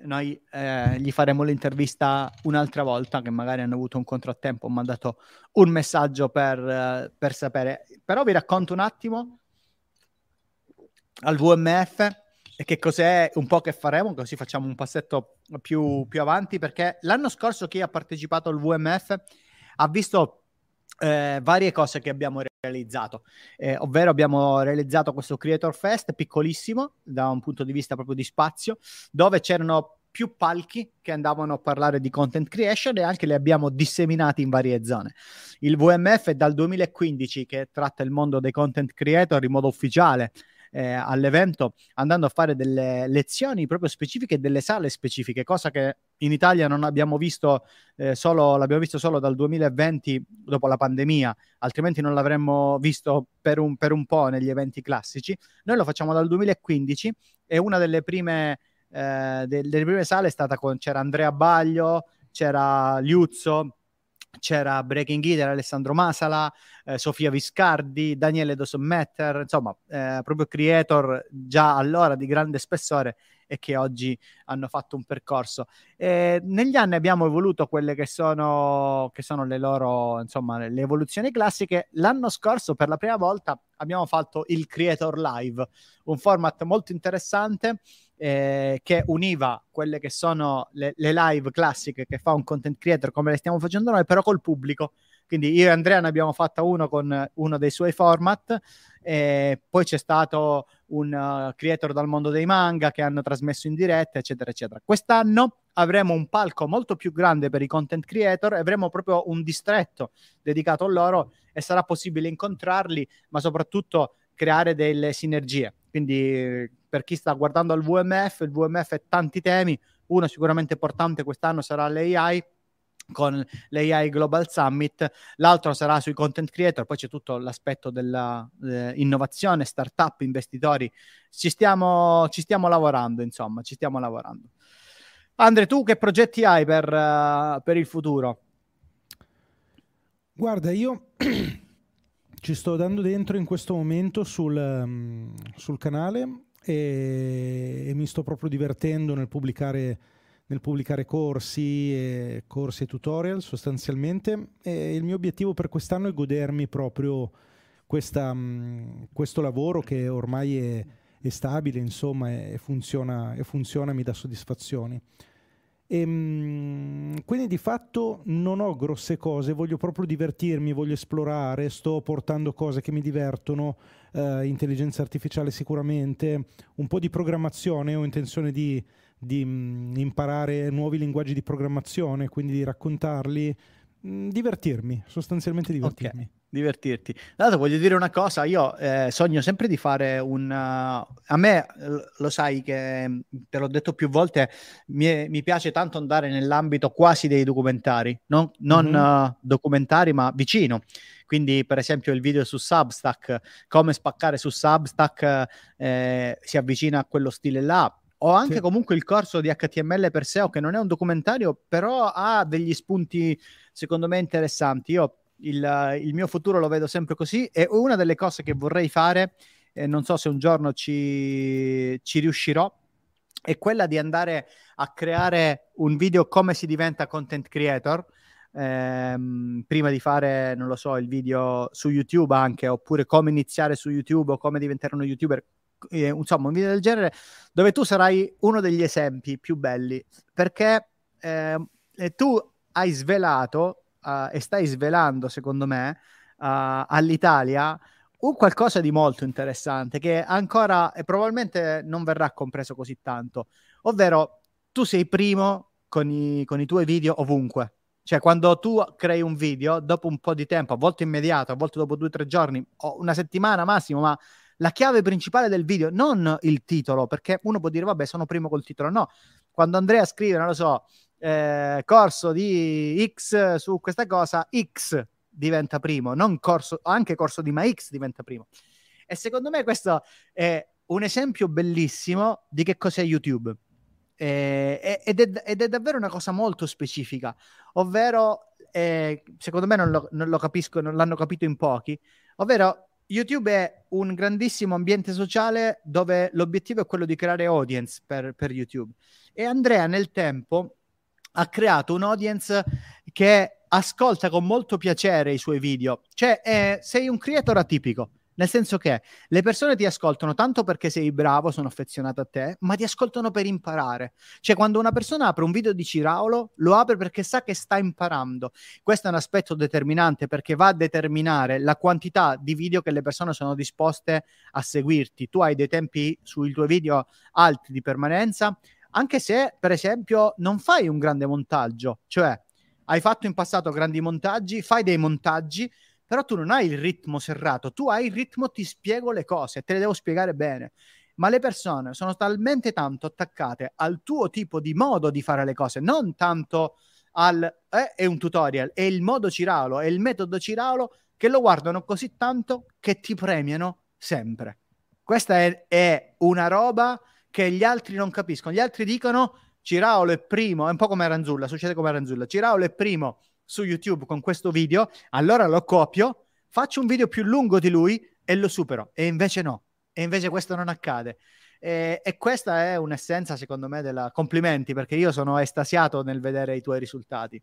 noi eh, gli faremo l'intervista un'altra volta, che magari hanno avuto un contrattempo, ho mandato un messaggio per, eh, per sapere. Però vi racconto un attimo al VMF e che cos'è un po' che faremo, così facciamo un passetto più, più avanti, perché l'anno scorso chi ha partecipato al VMF ha visto eh, varie cose che abbiamo realizzato, eh, ovvero abbiamo realizzato questo Creator Fest piccolissimo da un punto di vista proprio di spazio, dove c'erano più palchi che andavano a parlare di content creation e anche li abbiamo disseminati in varie zone. Il VMF è dal 2015 che tratta il mondo dei content creator in modo ufficiale eh, all'evento andando a fare delle lezioni proprio specifiche, delle sale specifiche, cosa che in Italia non abbiamo visto eh, solo, l'abbiamo visto solo dal 2020 dopo la pandemia, altrimenti non l'avremmo visto per un, per un po' negli eventi classici. Noi lo facciamo dal 2015 e una delle prime, eh, delle prime sale è stata con, c'era Andrea Baglio, c'era Liuzzo, c'era Breaking Eater, Alessandro Masala, eh, Sofia Viscardi, Daniele Dosommetter, insomma, eh, proprio creator già allora di grande spessore e che oggi hanno fatto un percorso. E negli anni abbiamo evoluto quelle che sono, che sono le loro, insomma, le evoluzioni classiche. L'anno scorso, per la prima volta, abbiamo fatto il Creator Live, un format molto interessante eh, che univa quelle che sono le, le, live classiche che fa un content creator come le stiamo facendo noi, però col pubblico. Quindi io e Andrea ne abbiamo fatta uno con uno dei suoi format, e poi c'è stato un uh, creator dal mondo dei manga che hanno trasmesso in diretta, eccetera, eccetera. Quest'anno avremo un palco molto più grande per i content creator, avremo proprio un distretto dedicato a loro e sarà possibile incontrarli, ma soprattutto creare delle sinergie. Quindi per chi sta guardando al VMF, il VMF è tanti temi, uno sicuramente importante quest'anno sarà l'AI con l'AI Global Summit, l'altro sarà sui content creator, poi c'è tutto l'aspetto dell'innovazione, eh, startup, investitori, ci stiamo, ci stiamo lavorando, insomma, ci stiamo lavorando. Andre, tu che progetti hai per, uh, per il futuro? Guarda, io ci sto dando dentro in questo momento sul, um, sul canale e, e mi sto proprio divertendo nel pubblicare, nel pubblicare corsi, e, corsi e tutorial sostanzialmente e il mio obiettivo per quest'anno è godermi proprio questa, mh, questo lavoro che ormai è, è stabile, insomma, e, funziona, e funziona, mi dà soddisfazioni. E, ehm, quindi di fatto non ho grosse cose, voglio proprio divertirmi, voglio esplorare, sto portando cose che mi divertono, eh, intelligenza artificiale sicuramente, un po' di programmazione, ho intenzione di, di mh, imparare nuovi linguaggi di programmazione, quindi di raccontarli, mh, divertirmi, sostanzialmente divertirmi. Okay divertirti. Dato voglio dire una cosa, io eh, sogno sempre di fare un... Uh, a me, lo sai che te l'ho detto più volte, mi, mi piace tanto andare nell'ambito quasi dei documentari, non, non mm-hmm. uh, documentari ma vicino. Quindi, per esempio, il video su Substack, come spaccare su Substack eh, si avvicina a quello stile là. O anche sì. comunque il corso di HTML per SEO, che non è un documentario, però ha degli spunti secondo me interessanti. Io il, il, mio futuro lo vedo sempre così e una delle cose che vorrei fare, eh, non so se un giorno ci, ci riuscirò, è quella di andare a creare un video come si diventa content creator. Ehm, prima di fare, non lo so, il video su YouTube anche, oppure come iniziare su YouTube o come diventare uno YouTuber, eh, insomma, un video del genere dove tu sarai uno degli esempi più belli perché eh, tu hai svelato uh, e stai svelando, secondo me, uh, all'Italia un qualcosa di molto interessante che ancora e probabilmente non verrà compreso così tanto, ovvero tu sei primo con i, con i tuoi video ovunque. Cioè, quando tu crei un video, dopo un po' di tempo, a volte immediato, a volte dopo due o tre giorni, o una settimana massimo, ma la chiave principale del video, non il titolo, perché uno può dire, vabbè, sono primo col titolo. No, quando Andrea scrive, non lo so, eh, corso di X su questa cosa, X diventa primo, non corso, anche corso di ma X diventa primo. E secondo me questo è un esempio bellissimo di che cos'è YouTube. Eh, ed, è, ed, è, davvero una cosa molto specifica, ovvero, eh, secondo me non lo, non lo capisco, non l'hanno capito in pochi, ovvero YouTube è un grandissimo ambiente sociale dove l'obiettivo è quello di creare audience per, per YouTube. E Andrea nel tempo ha creato un audience che ascolta con molto piacere i suoi video. Cioè, eh, sei un creator atipico. Nel senso che le persone ti ascoltano tanto perché sei bravo, sono affezionato a te, ma ti ascoltano per imparare. Cioè, quando una persona apre un video di Ciraulo, lo apre perché sa che sta imparando. Questo è un aspetto determinante perché va a determinare la quantità di video che le persone sono disposte a seguirti. Tu hai dei tempi sui tuoi video alti di permanenza, anche se, per esempio, non fai un grande montaggio, cioè hai fatto in passato grandi montaggi, fai dei montaggi però tu non hai il ritmo serrato, tu hai il ritmo, ti spiego le cose, te le devo spiegare bene. Ma le persone sono talmente tanto attaccate al tuo tipo di modo di fare le cose, non tanto al eh, è un tutorial, è il modo Ciraulo, è il metodo Ciraulo che lo guardano così tanto che ti premiano sempre. Questa è, è una roba che gli altri non capiscono. Gli altri dicono Ciraulo è primo, è un po' come Ranzulla, succede come Ranzulla. Ciraulo è primo su YouTube con questo video, allora lo copio, faccio un video più lungo di lui e lo supero. E invece no, e invece questo non accade. E, e questa è un'essenza, secondo me, della complimenti, perché io sono estasiato nel vedere i tuoi risultati.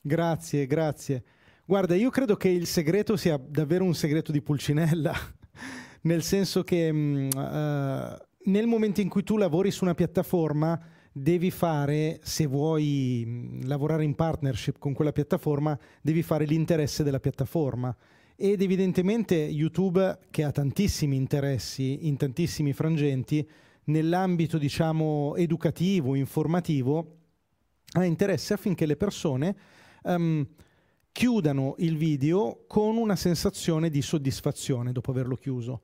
Grazie, grazie. Guarda, io credo che il segreto sia davvero un segreto di Pulcinella, nel senso che uh, nel momento in cui tu lavori su una piattaforma, devi fare, se vuoi lavorare in partnership con quella piattaforma, devi fare l'interesse della piattaforma. Ed evidentemente YouTube, che ha tantissimi interessi in tantissimi frangenti, nell'ambito diciamo educativo, informativo, ha interesse affinché le persone um, chiudano il video con una sensazione di soddisfazione dopo averlo chiuso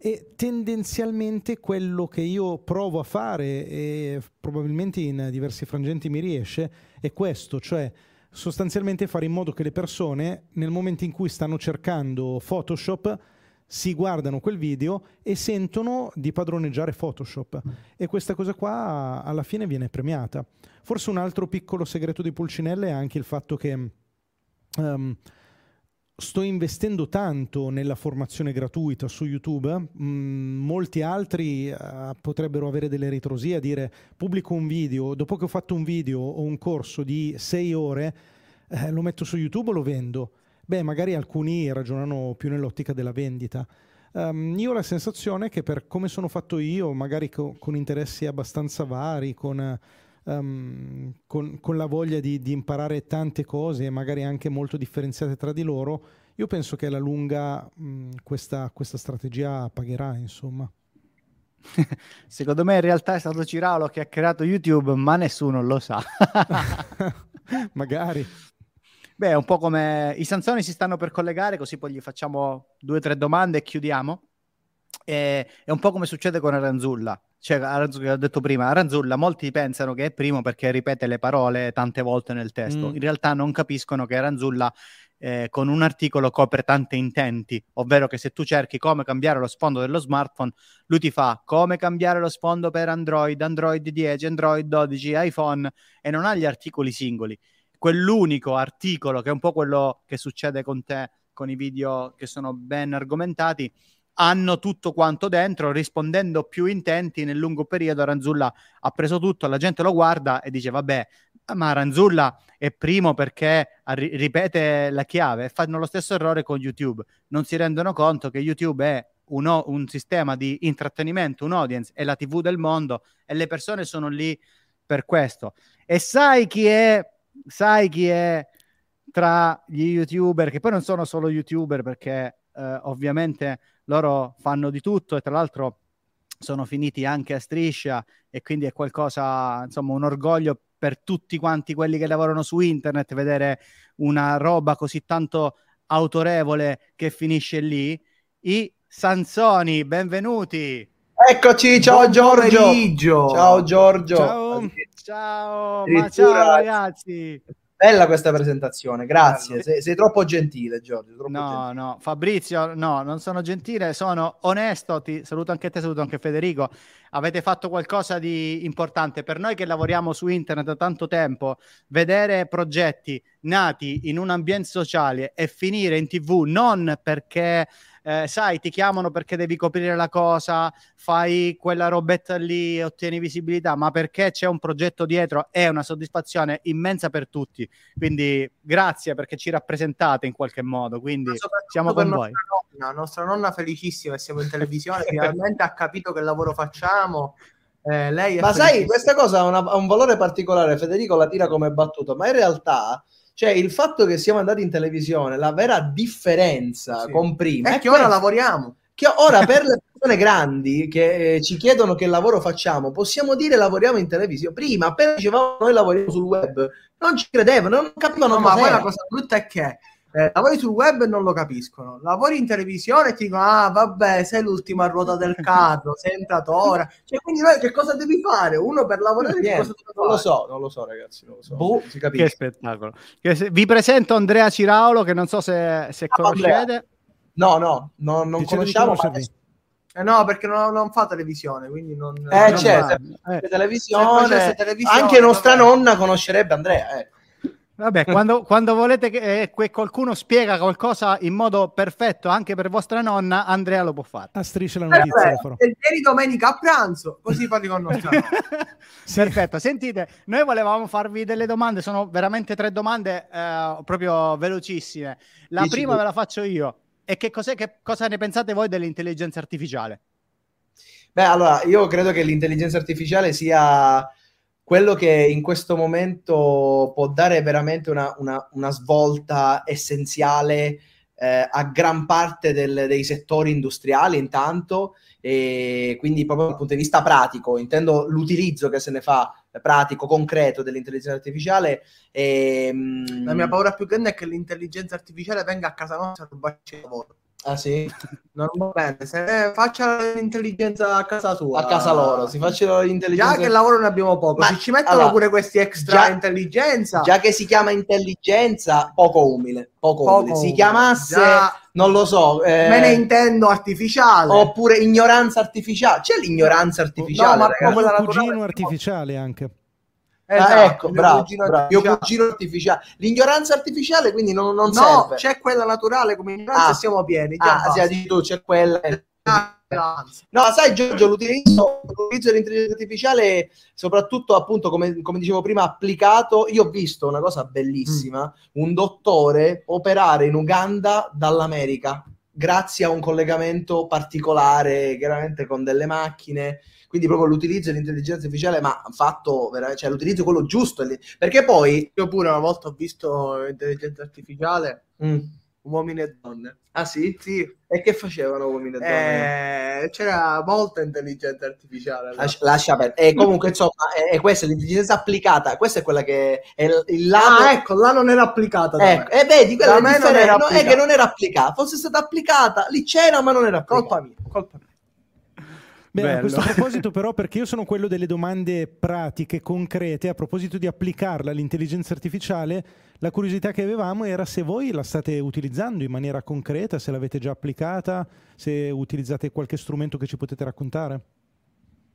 e tendenzialmente quello che io provo a fare e probabilmente in diversi frangenti mi riesce è questo, cioè sostanzialmente fare in modo che le persone nel momento in cui stanno cercando Photoshop si guardano quel video e sentono di padroneggiare Photoshop e questa cosa qua alla fine viene premiata. Forse un altro piccolo segreto di Pulcinella è anche il fatto che um, sto investendo tanto nella formazione gratuita su YouTube, mm, molti altri uh, potrebbero avere delle ritrosie a dire pubblico un video, dopo che ho fatto un video o un corso di sei ore, eh, lo metto su YouTube o lo vendo? Beh, magari alcuni ragionano più nell'ottica della vendita. Um, io ho la sensazione che per come sono fatto io, magari co- con interessi abbastanza vari, con um, con, con, la voglia di, di, imparare tante cose e magari anche molto differenziate tra di loro, io penso che alla lunga mh, questa, questa strategia pagherà, insomma. Secondo me in realtà è stato Ciralo che ha creato YouTube, ma nessuno lo sa. Magari. Beh, è un po' come i Sansoni si stanno per collegare, così poi gli facciamo due o tre domande e chiudiamo. E, è un po' come succede con Aranzulla. Cioè, Aranzulla, ho detto prima, Aranzulla, molti pensano che è primo perché ripete le parole tante volte nel testo. Mm. In realtà non capiscono che Aranzulla eh, con un articolo copre tanti intenti, ovvero che se tu cerchi come cambiare lo sfondo dello smartphone, lui ti fa come cambiare lo sfondo per Android, Android 10, Android 12, iPhone e non ha gli articoli singoli. Quell'unico articolo che è un po' quello che succede con te con i video che sono ben argomentati hanno tutto quanto dentro, rispondendo più intenti nel lungo periodo. Ranzulla ha preso tutto, la gente lo guarda e dice: Vabbè, ma Ranzulla è primo perché ri- ripete la chiave e fanno lo stesso errore con YouTube. Non si rendono conto che YouTube è un, o- un sistema di intrattenimento, un audience, è la TV del mondo e le persone sono lì per questo. E sai chi è, sai chi è tra gli youtuber, che poi non sono solo youtuber perché eh, ovviamente loro fanno di tutto e tra l'altro sono finiti anche a striscia e quindi è qualcosa, insomma, un orgoglio per tutti quanti quelli che lavorano su internet vedere una roba così tanto autorevole che finisce lì. I Sansoni, benvenuti. Eccoci, ciao Buon Giorgio. Pomeriggio. Ciao Giorgio. Ciao, ciao, ma ciao ragazzi. Bella questa presentazione, grazie. Sei, sei, troppo gentile, Giorgio. Troppo no, gentile. no, Fabrizio, no, non sono gentile, sono onesto. Ti saluto anche te, saluto anche Federico. Avete fatto qualcosa di importante per noi che lavoriamo su internet da tanto tempo. Vedere progetti nati in un ambiente sociale e finire in TV non perché eh, sai, ti chiamano perché devi coprire la cosa, fai quella robetta lì e ottieni visibilità, ma perché c'è un progetto dietro è una soddisfazione immensa per tutti. Quindi grazie perché ci rappresentate in qualche modo, quindi siamo con voi. Nonna, nostra nonna felicissima e siamo in televisione, finalmente ha capito che lavoro facciamo. Eh, lei ma sai, questa cosa ha, una, ha un valore particolare, Federico la tira come battuta, ma in realtà cioè, il fatto che siamo andati in televisione, la vera differenza sì. con prima è, è che ora lavoriamo. Che ora per le persone grandi che eh, ci chiedono che lavoro facciamo, possiamo dire lavoriamo in televisione. Prima, appena dicevamo noi lavoriamo sul web, non ci credevano, non capivano. No, ma poi la cosa brutta è che eh, lavori sul web e non lo capiscono, lavori in televisione e ti dicono: Ah, vabbè, sei l'ultima ruota del carro, sei entrato ora. Cioè, quindi noi che cosa devi fare? Uno per lavorare Niente, cosa non lo so, non lo so, ragazzi. Non lo so. Boh, si capisce. Che spettacolo. Vi presento Andrea Ciraulo, che non so se, se ah, conoscete. No, no, no non conosciamo. Eh no, perché non, non, fa televisione, quindi non... Eh, non c'è, eh. televisione, televisione, anche nostra vabbè. nonna conoscerebbe Andrea, ecco. Vabbè, quando, quando, volete che eh, qualcuno spiega qualcosa in modo perfetto anche per vostra nonna, Andrea lo può fare. A striscia la notizia. Eh, ieri domenica a pranzo, così parli con nonna. sì. Perfetto, sentite, noi volevamo farvi delle domande, sono veramente tre domande eh, proprio velocissime. La Dici prima tu. ve la faccio io. E che, cos'è, che cosa ne pensate voi dell'intelligenza artificiale? Beh, allora, io credo che l'intelligenza artificiale sia quello che in questo momento può dare veramente una, una, una svolta essenziale eh, a gran parte del, dei settori industriali intanto e quindi proprio dal punto di vista pratico. Intendo l'utilizzo che se ne fa pratico, concreto dell'intelligenza artificiale e, ehm, la mia paura più grande è che l'intelligenza artificiale venga a casa nostra e rubarci il lavoro Ah sì? Non va bene, se faccia l'intelligenza a casa sua. A casa loro, si facciano l'intelligenza. Già che lavoro ne abbiamo poco, Ma, se ci mettono allora, pure questi extra già, intelligenza. Già che si chiama intelligenza, poco umile, poco, poco umile. Si chiamasse, già, non lo so. Eh, me ne intendo artificiale. Oppure ignoranza artificiale. C'è l'ignoranza artificiale, no, ma proprio la cugino artificiale anche. Esatto, ah, ecco, bravo, cugino bravo. Artificiale. L'ignoranza artificiale quindi non, non no, serve. c'è quella naturale come ignoranza ah. siamo pieni. Ah, sì, tu, c'è quella... No, sai Giorgio, l'utilizzo, l'utilizzo dell'intelligenza artificiale, soprattutto appunto come, come, dicevo prima, applicato, io ho visto una cosa bellissima, mm. un dottore operare in Uganda dall'America, grazie a un collegamento particolare, chiaramente con delle macchine, quindi proprio l'utilizzo dell'intelligenza artificiale, ma fatto veramente, cioè l'utilizzo quello giusto, perché poi... Io pure una volta ho visto l'intelligenza artificiale, mm. uomini e donne. Ah sì? Sì. E che facevano uomini e donne? Eh, c'era molta intelligenza artificiale. Lascia, lascia perdere. E comunque, insomma, è, è, questa l'intelligenza applicata. Questa è quella che è il, il lato... Ah, ecco, là non era applicata. Ecco, e vedi, quella è, non era no, è che non era applicata. Fosse stata applicata, lì c'era, ma non era applicata. Colpa mia, colpa mia. Beh, Bello. a questo proposito, però, perché io sono quello delle domande pratiche, concrete, a proposito di applicarla all'intelligenza artificiale, la curiosità che avevamo era se voi la state utilizzando in maniera concreta, se l'avete già applicata, se utilizzate qualche strumento che ci potete raccontare.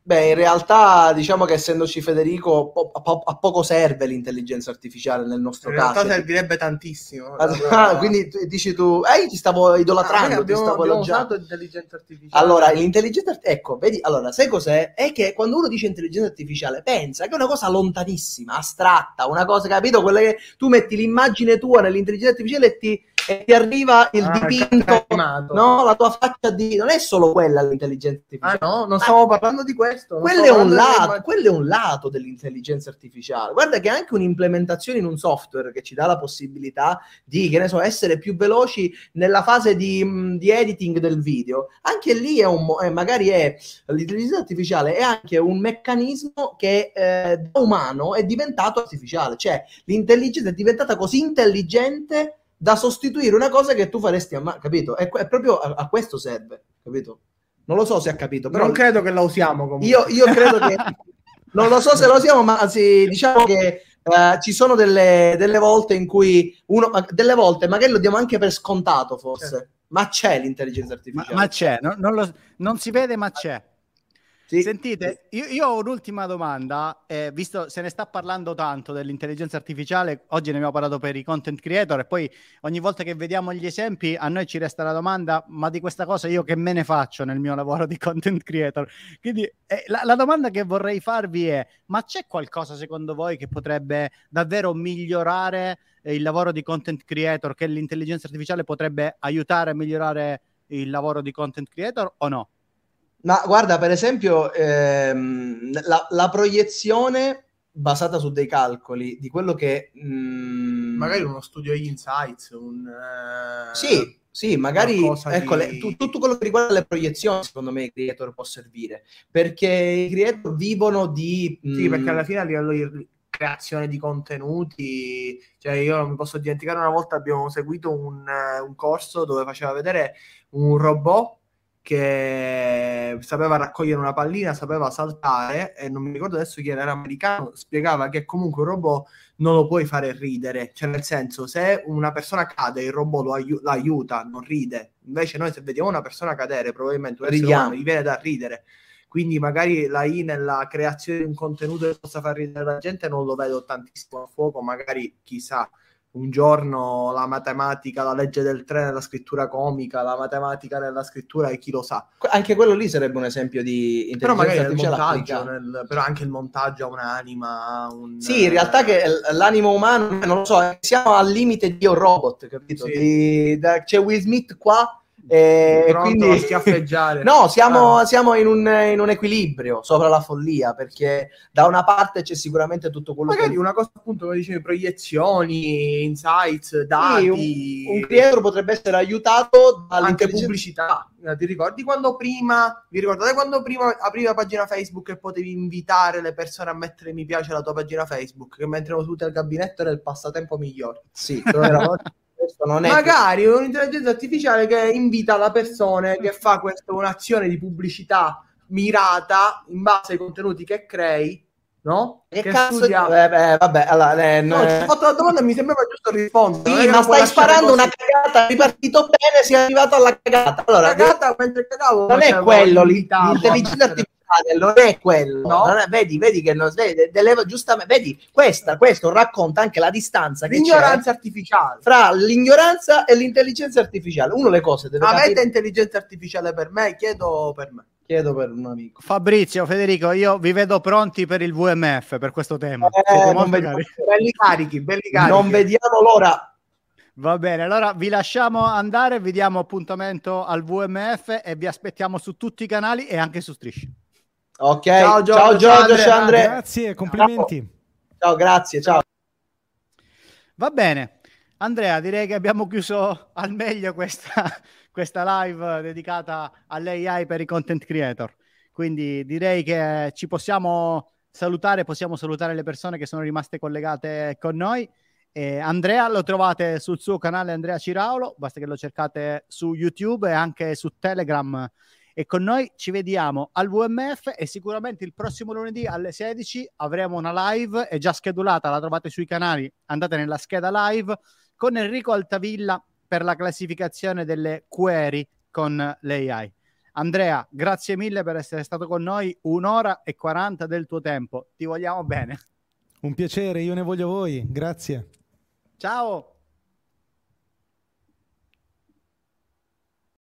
Beh, in realtà diciamo che essendoci Federico, po- po- a poco serve l'intelligenza artificiale nel nostro in caso. In realtà servirebbe tantissimo. Ah, quindi tu, dici tu, eh, ti stavo idolatrando, ah, abbiamo, ti stavo elogiando l'intelligenza artificiale. Allora, l'intelligenza ecco, vedi, allora, sai cos'è? È che quando uno dice intelligenza artificiale, pensa che è una cosa lontanissima, astratta, una cosa, capito? Quella che tu metti l'immagine tua nell'intelligenza artificiale e ti e ti arriva il Ah, dipinto, no? La tua faccia di... Non è solo quella l'intelligenza Ah artificiale. no, non stiamo parlando di questo. Quello è, un lato, quello è un lato dell'intelligenza artificiale. Guarda che anche un'implementazione in un software che ci dà la possibilità di, che ne so, essere più veloci nella fase di, di editing del video, anche lì è un, mo- eh, magari è l'intelligenza artificiale è anche un meccanismo che eh, da umano è diventato artificiale, cioè l'intelligenza è diventata così intelligente da sostituire una cosa che tu faresti a mano, capito? È, è proprio a, a questo serve, capito? Non lo so se ha capito, però Non credo che la usiamo comunque. io, io credo che non lo so se lo siamo, ma sì, diciamo che eh, ci sono delle, delle volte in cui uno, ma- delle volte magari lo diamo anche per scontato, forse, Certo. ma c'è l'intelligenza Ma, artificiale. ma c'è, no- non, lo- non si vede, ma c'è. Sì. Sentite, io, io ho un'ultima domanda, eh, visto se ne sta parlando tanto dell'intelligenza artificiale, oggi ne abbiamo parlato per i content creator e poi ogni volta che vediamo gli esempi a noi ci resta la domanda, ma di questa cosa io che me ne faccio nel mio lavoro di content creator? Quindi eh, la, la domanda che vorrei farvi è, ma c'è qualcosa secondo voi che potrebbe davvero migliorare eh, il lavoro di content creator, che l'intelligenza artificiale potrebbe aiutare a migliorare il lavoro di content creator o no? Ma guarda, per esempio, ehm, la, la proiezione basata su dei calcoli di quello che... mm, Magari uno studio insights, un... eh, Sì, sì, magari ecco, di- le- tu- tutto quello che riguarda le proiezioni, secondo me, i creator può servire perché i creator vivono di. Sì, mm, perché alla fine a livello di creazione di contenuti, cioè io non mi posso dimenticare una volta abbiamo seguito un, un corso dove faceva vedere un robot che sapeva raccogliere una pallina, sapeva saltare e non mi ricordo adesso chi era, era americano, spiegava che comunque un robot non lo puoi fare ridere, cioè nel senso se una persona cade il robot lo aiu- l'aiuta, non ride, invece noi se vediamo una persona cadere probabilmente un essere umano gli viene da ridere, quindi magari la I nella creazione di un contenuto che possa far ridere la gente non lo vedo tantissimo a fuoco, magari chissà un giorno la matematica, la legge del 3 nella scrittura comica, la matematica nella scrittura e chi lo sa. Anche quello lì sarebbe un esempio di Però magari intelligenza artificiale montaggio, nel- però anche il montaggio ha un'anima, un... Sì, in realtà che l'animo umano, non lo so, eh, siamo al limite di Io Robot, capito? Sì. Di- da- c'è Will Smith qua e pronto quindi... a schiaffeggiare. No, siamo, Ah. siamo in, un, in un equilibrio sopra la follia, perché da una parte c'è sicuramente tutto quello Magari che... una cosa appunto come dicevi, proiezioni, insights, dati, un creator potrebbe essere aiutato anche pubblicità. Eh, Ti ricordi quando prima, vi ricordate quando prima aprivi la pagina Facebook e potevi invitare le persone a mettere mi piace alla tua pagina Facebook, che mentre erano tutti al gabinetto era il passatempo migliore. Sì, però era-. Magari un'intelligenza artificiale che invita la persona che fa questa un'azione di pubblicità mirata in base ai contenuti che crei, no? Che cazzo di... studia- Eh, beh, vabbè, allora... eh, No, eh, ti ho fatto la domanda e mi sembrava giusto rispondere. Sì, che ma stai sparando così. una cagata, hai partito bene, sei arrivato alla cagata. Allora, cagata mentre cagavo non è quello, l'intelligenza mettere- artificiale non è quello. No. È- vedi, vedi che non vedi, delle- giustamente, vedi, questa, questo racconta anche la distanza L'ignoranza artificiale. fra l'ignoranza e l'intelligenza artificiale. Uno le cose deve Avete capire. intelligenza artificiale per me? Chiedo per me. Chiedo per un amico. Fabrizio, Federico, io vi vedo pronti per il VMF per questo tema. Eh, vediamo-. Belli carichi, belli carichi. non vediamo l'ora. Va bene, allora vi lasciamo andare, vi diamo appuntamento al VMF e vi aspettiamo su tutti i canali e anche su Striscia. Ok, Ciao, ciao Giorgio, Giorgio, ciao, ciao Andrea. Grazie, complimenti. Ciao, grazie, ciao. Va bene, Andrea, direi che abbiamo chiuso al meglio questa, questa live dedicata all'AI per i content creator. Quindi direi che ci possiamo salutare, possiamo salutare le persone che sono rimaste collegate con noi. Eh, Andrea lo trovate sul suo canale Andrea Ciraulo, basta che lo cercate su YouTube e anche su Telegram. E con noi ci vediamo al VMF e sicuramente il prossimo lunedì alle 16 avremo una live, è già schedulata, la trovate sui canali, andate nella scheda live con Enrico Altavilla per la classificazione delle query con l'AI. Andrea, grazie mille per essere stato con noi, un'ora e 40 del tuo tempo, ti vogliamo bene. Un piacere, io ne voglio voi. Grazie. Ciao!